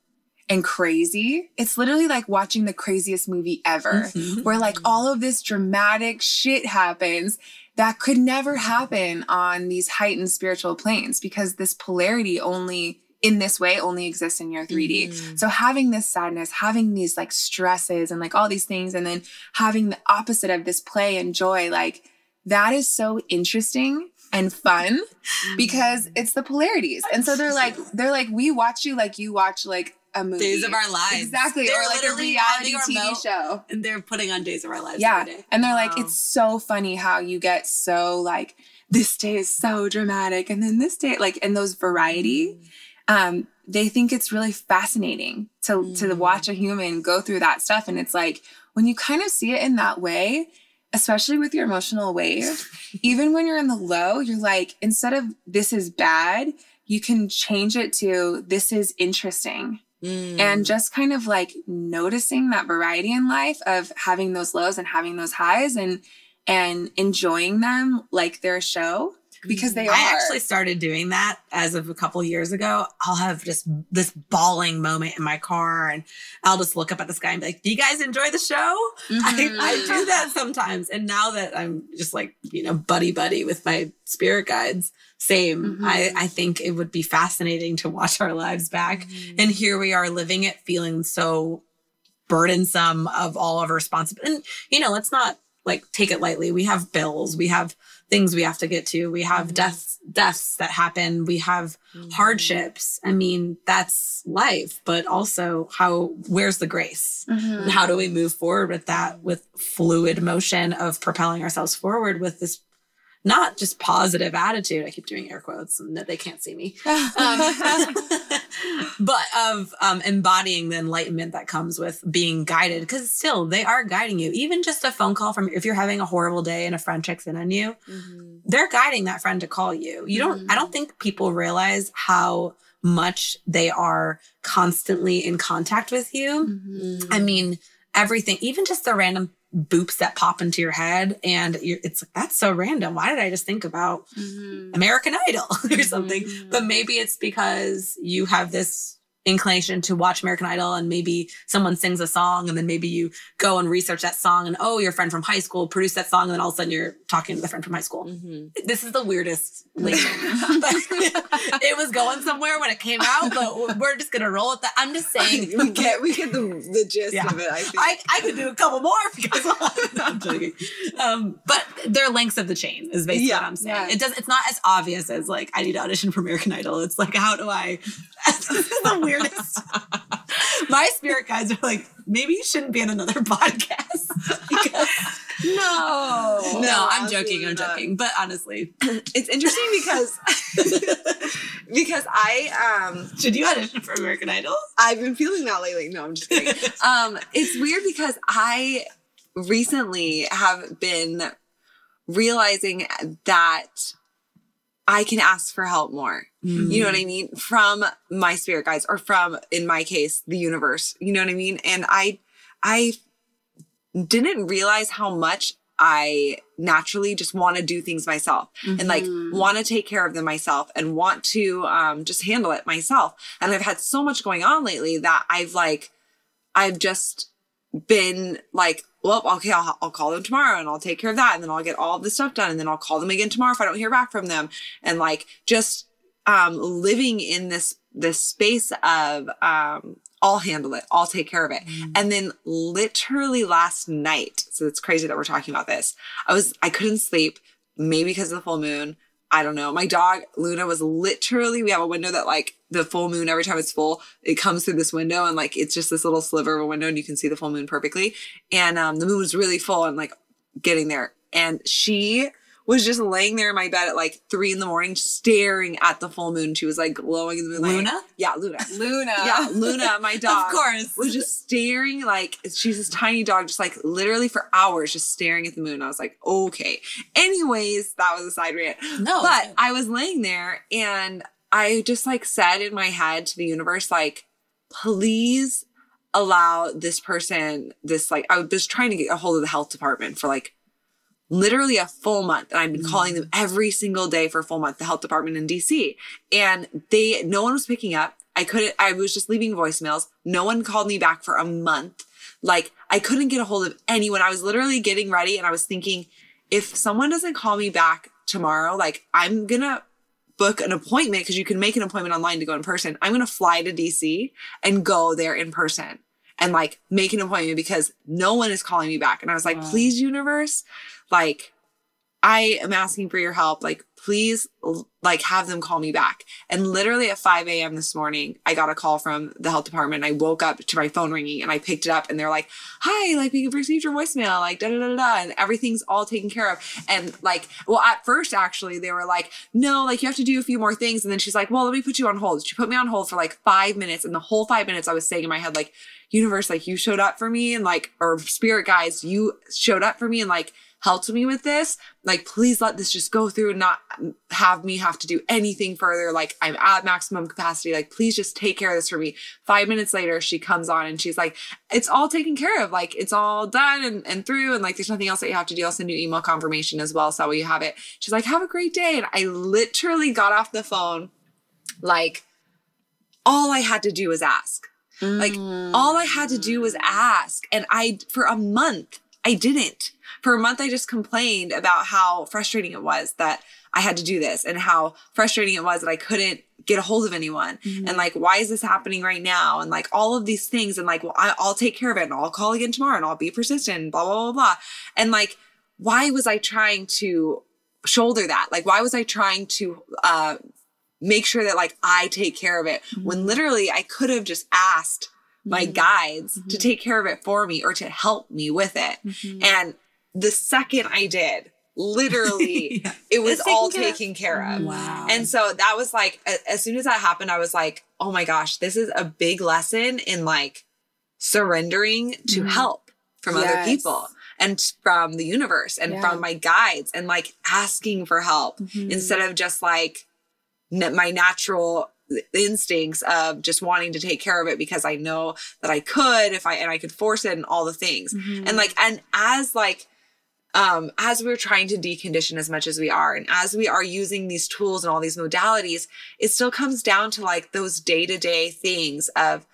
and crazy. It's literally like watching the craziest movie ever Mhm. where like all of this dramatic shit happens that could never happen on these heightened spiritual planes because this polarity only in this way only exists in your 3D. Mhm. So having this sadness, having these like stresses and like all these things and then having the opposite of this play and joy like that is so interesting and fun because it's the polarities. And so they're like they're like we watch you like you watch like a movie. Days of Our Lives. Exactly. They're or like a reality TV show And they're putting on Days of Our Lives yeah and they're like it's so funny how you get so like this day is so dramatic and then this day like and those variety um they think it's really fascinating to to Mm. watch a human go through that stuff and it's like when you kind of see it in that way especially with your emotional wave even when you're in the low you're like instead of this is bad you can change it to this is interesting Mm. and just kind of like noticing that variety in life of having those lows and having those highs and and enjoying them like they're a show because they are I actually started doing that as of a couple years ago. I'll have just this bawling moment in my car and I'll just look up at the sky and be like, Do you guys enjoy the show? Mhm. I, I do that sometimes. And now that I'm just like, you know, buddy buddy with my spirit guides, same. Mhm. I, I think it would be fascinating to watch our lives back. And here we are living it, feeling so burdensome of all of our responsibility. And, you know, let's not like take it lightly. We have bills, we have things we have to get to, we have Mhm. deaths, deaths that happen, we have Mhm. hardships. I mean, that's life, but also how, where's the grace? Mhm. How do we move forward with that with fluid motion of propelling ourselves forward with this not just positive attitude. I keep doing air quotes and that they can't see me. Um, but of um, embodying the enlightenment that comes with being guided because still they are guiding you even just a phone call from if you're having a horrible day and a friend checks in on you Mhm. they're guiding that friend to call you you don't i don't think people realize how much they are constantly in contact with you Mhm. I mean, everything, even just the random boops that pop into your head, and you're, it's like that's so random. Why did I just think about Mhm. American Idol or something? Mhm. But maybe it's because you have this inclination to watch American Idol, and maybe someone sings a song, and then maybe you go and research that song, and oh, your friend from high school produced that song, and then all of a sudden you're talking to the friend from high school. Mhm. This is the weirdest link. it was going somewhere when it came out, but we're just gonna roll with that. I'm just saying we get we get the the gist Yeah. of it. I think. I, I could do a couple more because I'm joking. Um, but they're links of the chain is basically Yeah. what I'm saying. Yeah. It does. It's not as obvious as like I need to audition for American Idol. It's like how do I? this is the weirdest. My spirit guides are like maybe you shouldn't be on another podcast because No, No, no, I'm joking. I'm not. joking. But honestly, It's interesting because because I um should you audition for American Idol? I've been feeling that lately. No, I'm just kidding. um, it's weird because I recently have been realizing that I can ask for help more. You know what I mean? From my spirit guides or from, in my case, the universe. You know what I mean? And I, I didn't realize how much I naturally just want to do things myself and like want to take care of them myself and want to um, just handle it myself. And I've had so much going on lately that I've like, I've just been like, well, okay, I'll, I'll call them tomorrow and I'll take care of that. And then I'll get all this stuff done. And then I'll call them again tomorrow if I don't hear back from them. And like just um, living in this, this space of, um, I'll handle it. I'll take care of it. And then literally last night, so it's crazy that we're talking about this. I was, I couldn't sleep, maybe because of the full moon. I don't know. My dog, Luna, was literally, we have a window that like the full moon, every time it's full, it comes through this window and like it's just this little sliver of a window and you can see the full moon perfectly. And um, the moon was really full and like getting there. And she was just laying there in my bed at like three in the morning, staring at the full moon. She was like glowing in the moonlight. Luna? Yeah, Luna. Luna. Yeah, Luna, my dog Of course. was just staring like she's this tiny dog, just like literally for hours, just staring at the moon. I was like, okay. Anyways, that was a side rant. No, But I was laying there and I just like said in my head to the universe, like, please allow this person this like I was trying to get a hold of the health department for like literally a full month and I've been calling mm. them every single day for a full month, the health department in DC. And they no one was picking up. I couldn't I was just leaving voicemails. No one called me back for a month. Like I couldn't get a hold of anyone. I was literally getting ready and I was thinking if someone doesn't call me back tomorrow, like I'm gonna book an appointment because you can make an appointment online to go in person. I'm gonna fly to DC and go there in person and like make an appointment because no one is calling me back. And I was like, Wow. please, universe, like I am asking for your help. Like, please, like, have them call me back. And literally at 5 a.m. this morning, I got a call from the health department. I woke up to my phone ringing and I picked it up and they're like, hi, like, we received your voicemail, like, da da da da, and everything's all taken care of. And like, well, at first, actually, they were like, no, like, you have to do a few more things. And then she's like, well, let me put you on hold. She put me on hold for like five minutes. And the whole five minutes, I was saying in my head, like, universe, like, you showed up for me and like, or spirit guys, you showed up for me and like, helped me with this. Like, please let this just go through and not have me have to do anything further. Like, I'm at maximum capacity. Like, please just take care of this for me. Five minutes later, she comes on and she's like, it's all taken care of. Like, it's all done and, and through. And like, there's nothing else that you have to do. I'll send you email confirmation as well. So you have it. She's like, have a great day. And I literally got off the phone. Like, all I had to do was ask. Like, all I had to do was ask. And I, for a month, I didn't. For a month, I just complained about how frustrating it was that I had to do this and how frustrating it was that I couldn't get a hold of anyone. Mm-hmm. And like, why is this happening right now? And like all of these things. And like, well, I, I'll take care of it and I'll call again tomorrow and I'll be persistent, blah, blah, blah, blah. And like, why was I trying to shoulder that? Like, why was I trying to, uh, make sure that like I take care of it mm-hmm. when literally I could have just asked my mm-hmm. guides to take care of it for me or to help me with it. And the second I did, literally, Yeah. it was taken all care of. taken care of. Wow. And so that was like, a- as soon as that happened, I was like, oh my gosh, this is a big lesson in like surrendering to mm-hmm. help from other people and from the universe and Yeah. from my guides and like asking for help mm-hmm. instead of just like n- my natural instincts of just wanting to take care of it because I know that I could if I and I could force it and all the things. Mm-hmm. And like and as like um as we're trying to decondition as much as we are and as we are using these tools and all these modalities, it still comes down to like those day-to-day things of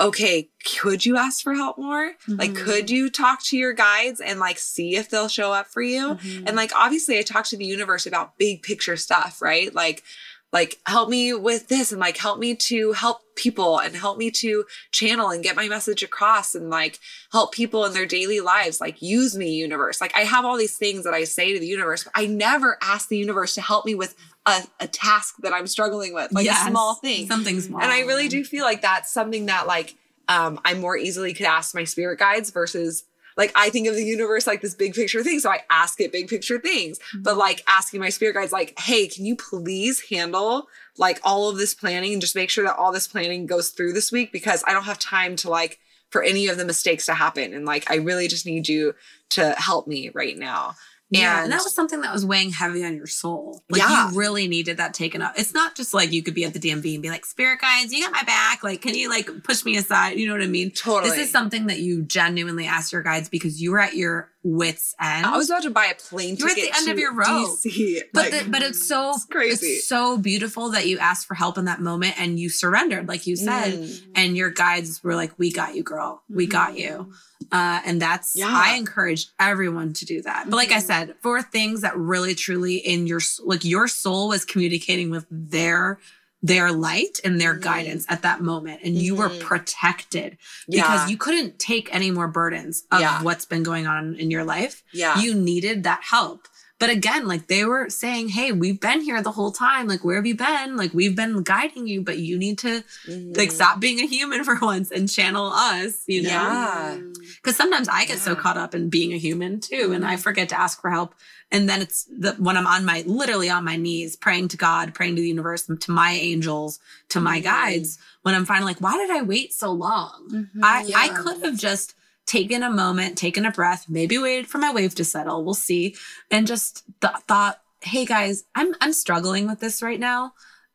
okay, could you ask for help more? Like, could you talk to your guides and like see if they'll show up for you? And like, obviously, I talk to the universe about big picture stuff, right? Like, like help me with this and like help me to help people and help me to channel and get my message across and like help people in their daily lives like use me universe like i have all these things that i say to the universe but i never ask the universe to help me with a, a task that i'm struggling with like Yes. a small thing Something small. and I really do feel like that's something that like um I more easily could ask my spirit guides versus like I think of the universe like this big picture thing. So I ask it big picture things. Mm-hmm. But like asking my spirit guides, like, hey, can you please handle like all of this planning and just make sure that all this planning goes through this week because I don't have time to like for any of the mistakes to happen. And like I really just need you to help me right now. Yeah, And, and that was something that was weighing heavy on your soul. Like Yeah. you really needed that taken up. It's not just like you could be at the DMV and be like, "Spirit guides, you got my back. Like, can you like push me aside?" You know what I mean? totally. This is something that you genuinely asked your guides because you were at your wits end. I was about to buy a plane You were at the end of your rope. DC. but Like, the, but it's so it's crazy. It's so beautiful that you asked for help in that moment and you surrendered, like you said. Mm. And your guides were like, "We got you, girl. We got you." Uh, and that's Yeah. I encourage everyone to do that. But like I Mhm. said, for things that really truly in your like your soul was communicating with their their light and their Mhm. guidance at that moment, and you were Mhm. protected because yeah, you couldn't take any more burdens of Yeah. what's been going on in your life yeah, you needed that help. But again, like they were saying, hey, we've been here the whole time. Like, where have you been? Like, we've been guiding you, but you need to like Mhm. stop being a human for once and channel us, you know? Yeah. Because sometimes I get so caught up in being a human too, and I forget to ask for help. And then it's the when I'm on my literally on my knees, praying to God, praying to the universe, to my angels, to my Mhm. guides, when I'm finally like, why did I wait so long? I, I could have just taken a moment, taken a breath, maybe waited for my wave to settle. We'll see. And just th- thought, hey guys, I'm I'm struggling with this right now.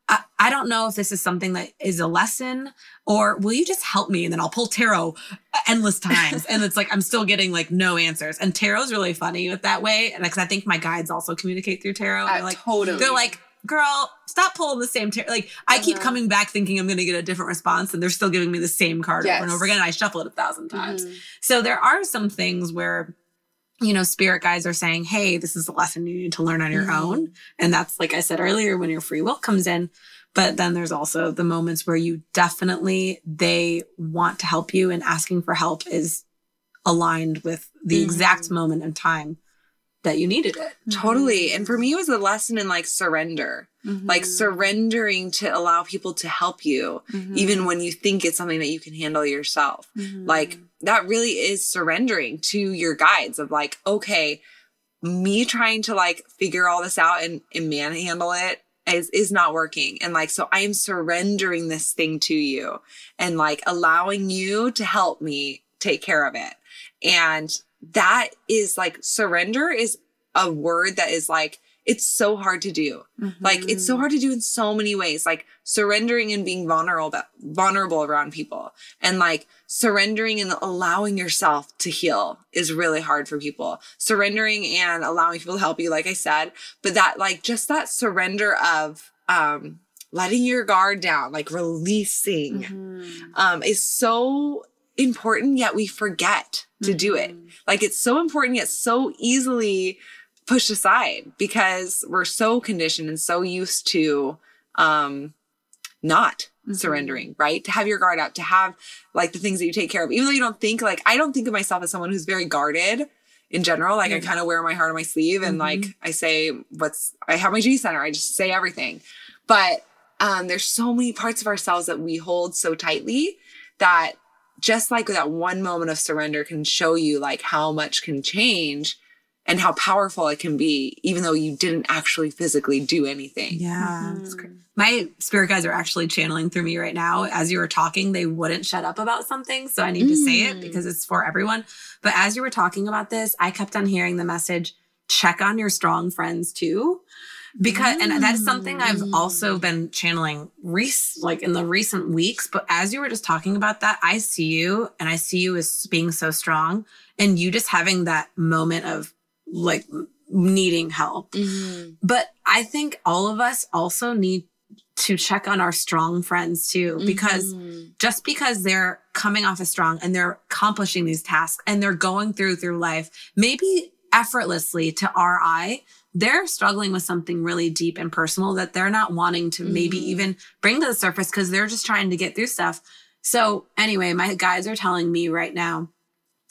I, I don't know if this is something that is a lesson or will you just help me? And then I'll pull tarot endless times. and it's like I'm still getting like no answers. And tarot's really funny with that way. And because I think my guides also communicate through tarot. Uh, They're like, totally. they're like, girl, stop pulling the same. Like I keep Uh-huh. coming back thinking I'm gonna get a different response, and they're still giving me the same card over and over again. I shuffle it a thousand times. Mhm. So there are some things where, you know, spirit guides are saying, hey, this is a lesson you need to learn on your Mhm. own. And that's like I said earlier, when your free will comes in. But then there's also the moments where you definitely they want to help you and asking for help is aligned with the Mhm. exact moment in time that you needed it. Totally. And for me, it was a lesson in like surrender, Mhm. like surrendering to allow people to help you, Mhm. even when you think it's something that you can handle yourself. Mhm. Like that really is surrendering to your guides of like, okay, me trying to like figure all this out and, and manhandle it is is not working. And like, so I am surrendering this thing to you and like allowing you to help me take care of it. And that is like surrender is a word that is like it's so hard to do. Like it's so hard to do in so many ways. Like surrendering and being vulnerable vulnerable around people and like surrendering and allowing yourself to heal is really hard for people. Surrendering and allowing people to help you like I said, but that like just that surrender of um letting your guard down, like releasing Mhm. um is so important yet we forget to do it. Mhm. Like it's so important yet so easily pushed aside because we're so conditioned and so used to um not Mhm. surrendering, right? To have your guard up, to have like the things that you take care of. Even though you don't think like I don't think of myself as someone who's very guarded in general. Like I kind of wear my heart on my sleeve and like I say what's I have my G center. I just say everything. But um there's so many parts of ourselves that we hold so tightly that just like that one moment of surrender can show you like how much can change and how powerful it can be even though you didn't actually physically do anything Yeah. Mhm. My spirit guides are actually channeling through me right now. As you were talking, they wouldn't shut up about something. So I need to say it Mm. because it's for everyone. But as you were talking about this, I kept on hearing the message check on your strong friends too. Because, and that's something I've also been channeling rec- like in the recent weeks. But as you were just talking about that, I see you and I see you as being so strong and you just having that moment of like needing help. But I think all of us also need to check on our strong friends too, because Mhm. just because they're coming off as strong and they're accomplishing these tasks and they're going through through life, maybe effortlessly to our eye, they're struggling with something really deep and personal that they're not wanting to maybe Mhm. even bring to the surface because they're just trying to get through stuff. So anyway, my guides are telling me right now,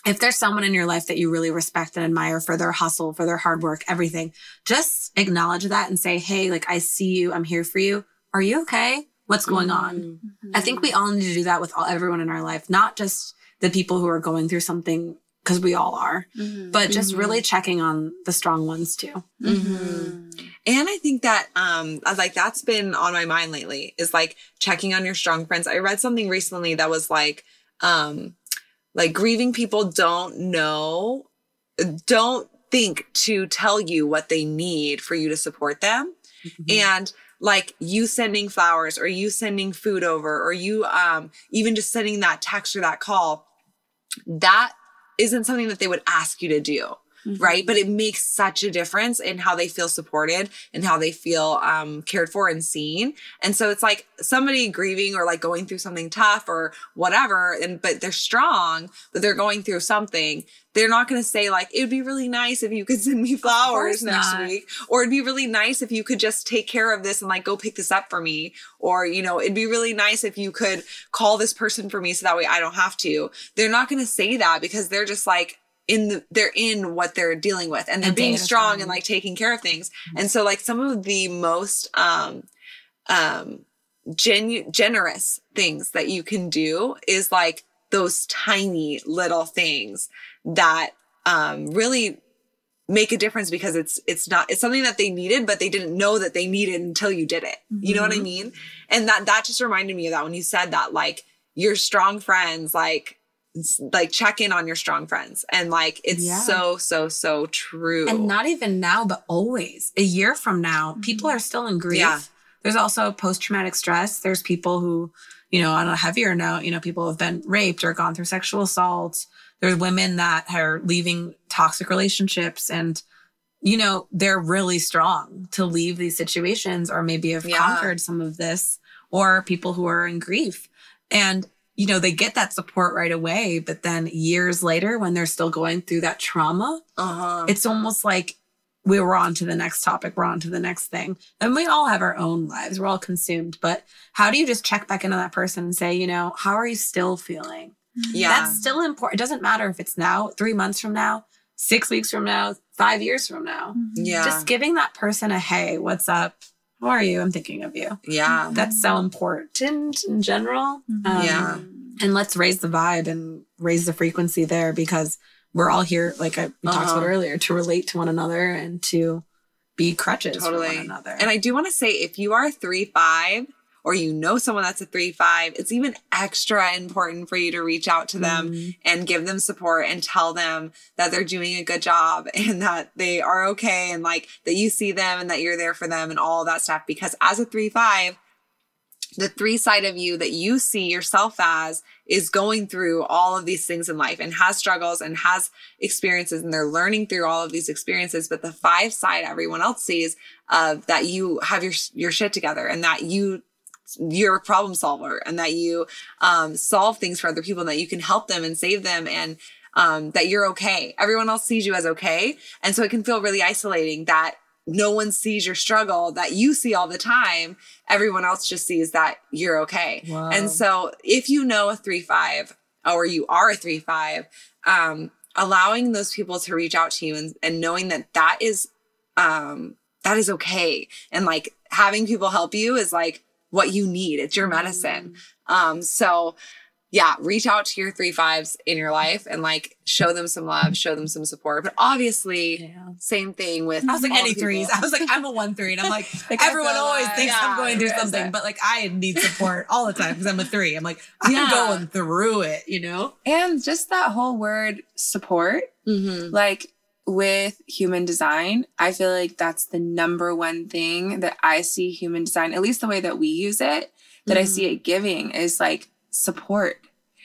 if there's someone in your life that you really respect and admire for their hustle, for their hard work, everything, just acknowledge that and say, Hey, like I see you, I'm here for you. Are you okay? What's going on? Mhm. I think we all need to do that with all, everyone in our life, not just the people who are going through something because we all are, Mm-hmm. but just really checking on the strong ones too. Mm-hmm. And I think that um like that's been on my mind lately is like checking on your strong friends. I read something recently that was like um like grieving people don't know don't think to tell you what they need for you to support them. And like you sending flowers or you sending food over or you um even just sending that text or that call that isn't something that they would ask you to do right? But it makes such a difference in how they feel supported and how they feel um, cared for and seen. And so it's like somebody grieving or like going through something tough or whatever and but they're strong but they're going through something they're not going to say like it would be really nice if you could send me flowers next not. week or it'd be really nice if you could just take care of this and like go pick this up for me or you know it'd be really nice if you could call this person for me so that way i don't have to. They're not going to say that because they're just like in the they're in what they're dealing with and they're A day being strong and like taking care of things. And so like some of the most um um genu- generous things that you can do is like those tiny little things that um really make a difference because it's it's not it's something that they needed but they didn't know that they needed until you did it. You know what i Mhm. mean? And that that just reminded me of that when you said that like your strong friends like like check in on your strong friends and like it's Yeah. so so so true And not even now, but always. A year from now, mm-hmm. people are still in grief. Yeah. There's also post traumatic stress. There's people who, you know, on a heavier note, you know, people have been raped or gone through sexual assault. There's women that are leaving toxic relationships and, you know, they're really strong to leave these situations or maybe have Yeah. conquered some of this or people who are in grief. And, you know, they get that support right away. But then years later, when they're still going through that trauma, uh-huh it's almost like we were on to the next topic, we're on to the next thing. And we all have our own lives, we're all consumed. But how do you just check back into that person and say, you know, how are you still feeling? yeah That's still important. It doesn't matter if it's now, three months from now, six weeks from now, five years from now. yeah Just giving that person a hey, what's up? How are you? I'm thinking of you. yeah That's so important in general. Um, Yeah. And let's raise the vibe and raise the frequency there because we're all here, like I we talked about Uh-huh. earlier, to relate to one another and to be crutches for totally one another. and i do want to say if you are three five or you know someone that's a three five it's even extra important for you to reach out to them Mhm. and give them support and tell them that they're doing a good job and that they are okay and like that you see them and that you're there for them and all that stuff because as a 3 5 the three side of you that you see yourself as is going through all of these things in life and has struggles and has experiences and they're learning through all of these experiences but the five side everyone else sees of that you have your your shit together and that you you're a problem solver and that you um, solve things for other people and that you can help them and save them and um, that you're okay. Everyone else sees you as okay. And so it can feel really isolating that no one sees your struggle that you see all the time. Everyone else just sees that you're okay. Wow. And so if you know a three five or you are a three five, um, allowing those people to reach out to you and, and knowing that that is um, that is okay. And like having people help you is like what you need. It's your medicine. Um, so yeah, reach out to your three fives in your life and like show them some love, show them some support. But obviously, Yeah. same thing with I was like any people. threes. I was like I'm a one three, and I'm like, Like, everyone always that. thinks Yeah, I'm going through something, but like I need support all the time because I'm a three. I'm like I'm Yeah. going through it, you know. And just that whole word support, Mhm. like with human design, I feel like that's the number one thing that I see human design, at least the way that we use it, that I Mhm. see it giving is like support.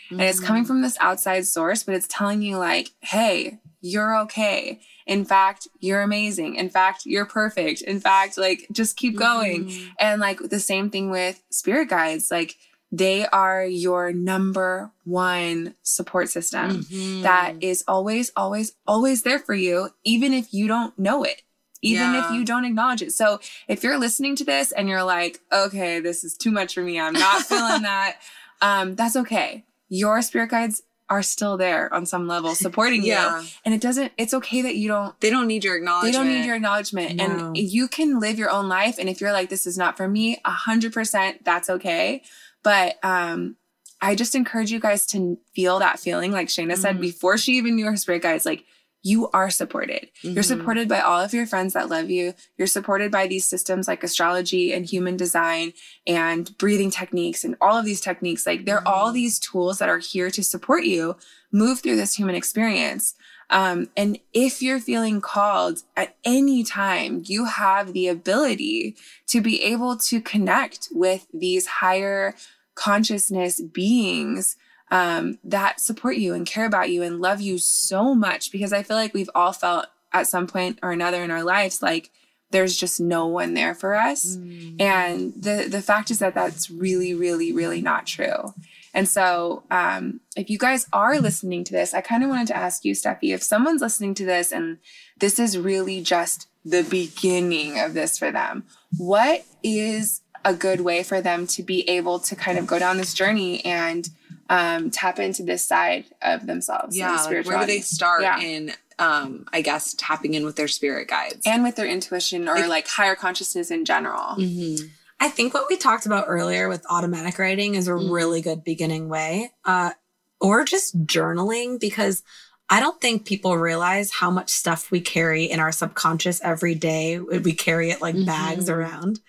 And it's coming Mm-hmm. from this outside source, but it's telling you, like, hey, you're okay. In fact, you're amazing. In fact, you're perfect. In fact, like, just keep going. Mhm. And like the same thing with spirit guides, like, they are your number one support system Mhm. that is always, always, always there for you, even if you don't know it, even Yeah. if you don't acknowledge it. So if you're listening to this and you're like, okay, this is too much for me, I'm not feeling that, um, that's okay. Your spirit guides are still there on some level supporting yeah, you. And it doesn't, it's okay that you don't they don't need your acknowledgement. they don't need your acknowledgement. No. And you can live your own life. And if you're like, this is not for me, a hundred percent, that's okay. But um I just encourage you guys to feel that feeling. Like Shayna said Mhm. before she even knew her spirit guides, like you are supported. You're Mhm. supported by all of your friends that love you. You're supported by these systems like astrology and human design and breathing techniques and all of these techniques. Like they're all Mhm. these tools that are here to support you move through this human experience. Um, and if you're feeling called at any time, you have the ability to be able to connect with these higher consciousness beings um, that support you and care about you and love you so much. Because I feel like we've all felt at some point or another in our lives like there's just no one there for us. Mm. And the the fact is that that's really, really, really not true. And so, um, if you guys are listening to this, I kind of wanted to ask you, Steffi, if someone's listening to this and this is really just the beginning of this for them, what is a good way for them to be able to kind of go down this journey and um, tap into this side of themselves? Yeah, like where do they start Yeah. in um I guess tapping in with their spirit guides? and with their intuition or Like- like higher consciousness in general. Mhm. I think what we talked about earlier with automatic writing is a Mm. really good beginning way. Uh, or just journaling because I don't think people realize how much stuff we carry in our subconscious every day. We carry it like bags Mhm. around.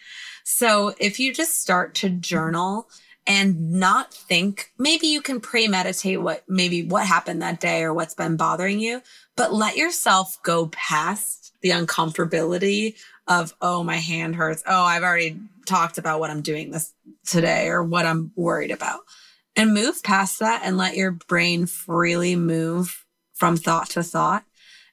So if you just start to journal and not think, maybe you can premeditate what maybe what happened that day or what's been bothering you, but let yourself go past the uncomfortability of, oh, my hand hurts. Oh, I've already talked about what I'm doing this today or what I'm worried about. And move past that and let your brain freely move from thought to thought.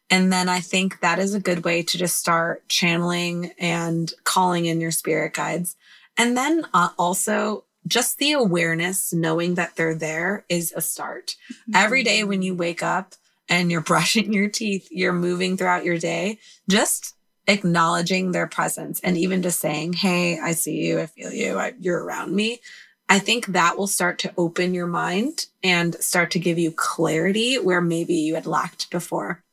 And then I think that is a good way to just start channeling and calling in your spirit guides. And then uh, also just the awareness, knowing that they're there is a start. Every day when you wake up and you're brushing your teeth, you're moving throughout your day, just acknowledging their presence and even just saying, Hey, I see you. I feel you. I, you're around me. I think that will start to open your mind and start to give you clarity where maybe you had lacked before.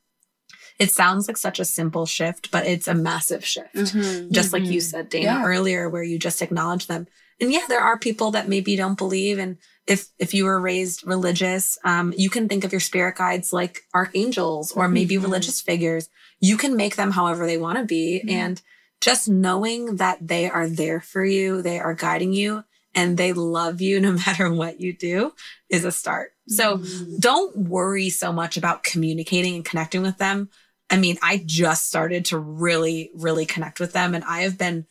It sounds like such a simple shift, but it's a massive shift. Mhm. Just like you Mhm. said, Dana, Yeah. earlier, where you just acknowledge them. And yeah, there are people that maybe don't believe. And if if you were raised religious, um, you can think of your spirit guides like archangels or maybe Mhm. religious figures. You can make them however they want to be. Mhm. And just knowing that they are there for you, they are guiding you, and they love you no matter what you do is a start. So Mhm. don't worry so much about communicating and connecting with them. I mean, I just started to really, really connect with them. And I have been,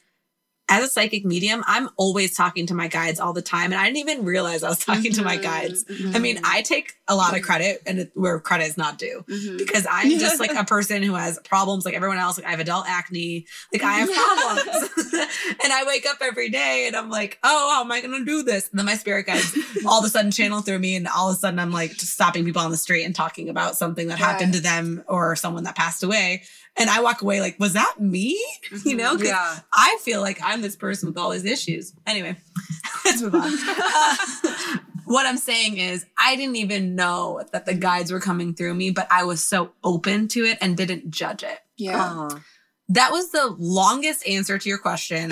as a psychic medium, I'm always talking to my guides all the time. And I didn't even realize I was talking to my Mhm. guides. Mhm. I mean, I take a lot of credit and it, where credit is not due Mhm. because I'm just like a person who has problems like everyone else. Like I have adult acne, like I have problems. and I wake up every day and I'm like, oh, how am I going to do this? And then my spirit guides all of a sudden channel through me. And all of a sudden I'm like just stopping people on the street and talking about something that happened to them or someone that passed away. And I walk away like, was that me? You know, 'Cause Yeah. I feel like I'm this person with all these issues. Anyway, let's move on. Uh, what I'm saying is, I didn't even know that the guides were coming through me, but I was so open to it and didn't judge it. yeah. Aw. That was the longest answer to your question.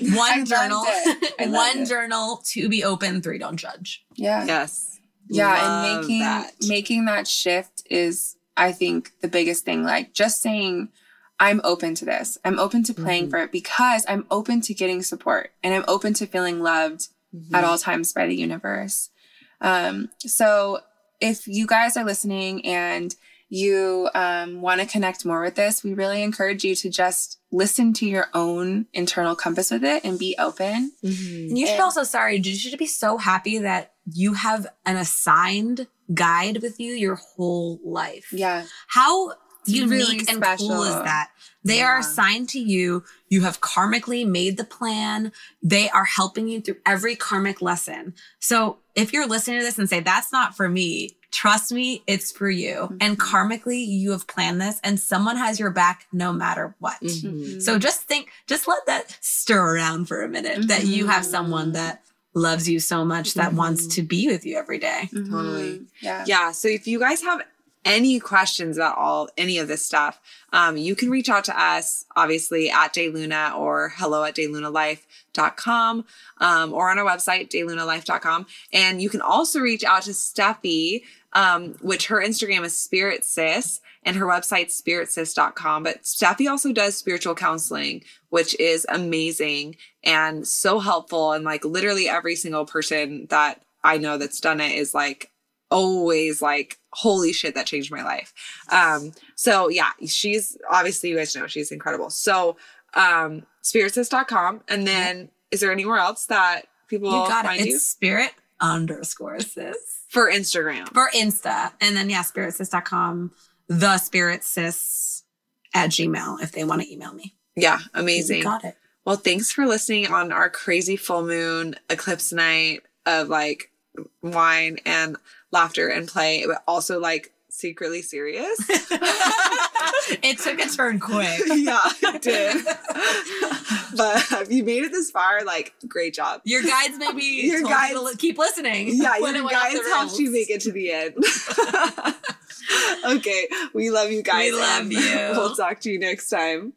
One journal, it. I loved one it. journal, to be open, three don't judge. Yeah. Yes. Yeah. Love and making that. making that shift is, I think, the biggest thing. Like just saying, I'm open to this. I'm open to playing Mhm. for it because I'm open to getting support and I'm open to feeling loved Mm-hmm. at all times by the universe. Um, so if you guys are listening and you um, want to connect more with this, we really encourage you to just listen to your own internal compass with it and be open. Mhm. And you should And- also, sorry, you should be so happy that you have an assigned guide with you your whole life. Yeah. How unique really and cool is that? They are assigned to you. You have karmically made the plan. They are helping you through every karmic lesson. So if you're listening to this and say, that's not for me, trust me, it's for you. And Mhm. karmically, you have planned this and someone has your back no matter what. Mhm. So just think, just let that stir around for a minute that you have someone that loves you so much that wants Mhm. to be with you every day. Totally. Yeah. Yeah. So if you guys have any questions about all any of this stuff, um, you can reach out to us, obviously at Dayluna or hello at daylunalife.com um, or on our website, daylunalife.com. And you can also reach out to Steffi, um, which her Instagram is Spirit Sis and her website spiritsis.com. But Steffi also does spiritual counseling, which is amazing and so helpful. And like literally every single person that I know that's done it is like always like holy shit that changed my life um so yeah she's obviously you guys know she's incredible so um spiritsis.com and then is there anywhere else that people You got it. It's you spirit underscore sis for instagram for Insta. And then, yeah, spiritsis.com, the spirit sis at Gmail if they want to email me. yeah You amazing got it. well thanks for listening on our crazy full moon eclipse night of like wine and laughter and play but also like secretly serious it took a turn quick. yeah, it did. but you made it this far, like, great job. Your guides maybe Your your guides- guides keep listening. Yeah, your it went off guides helped you make it to the end. okay, we love you guys. We love you. We'll talk to you next time.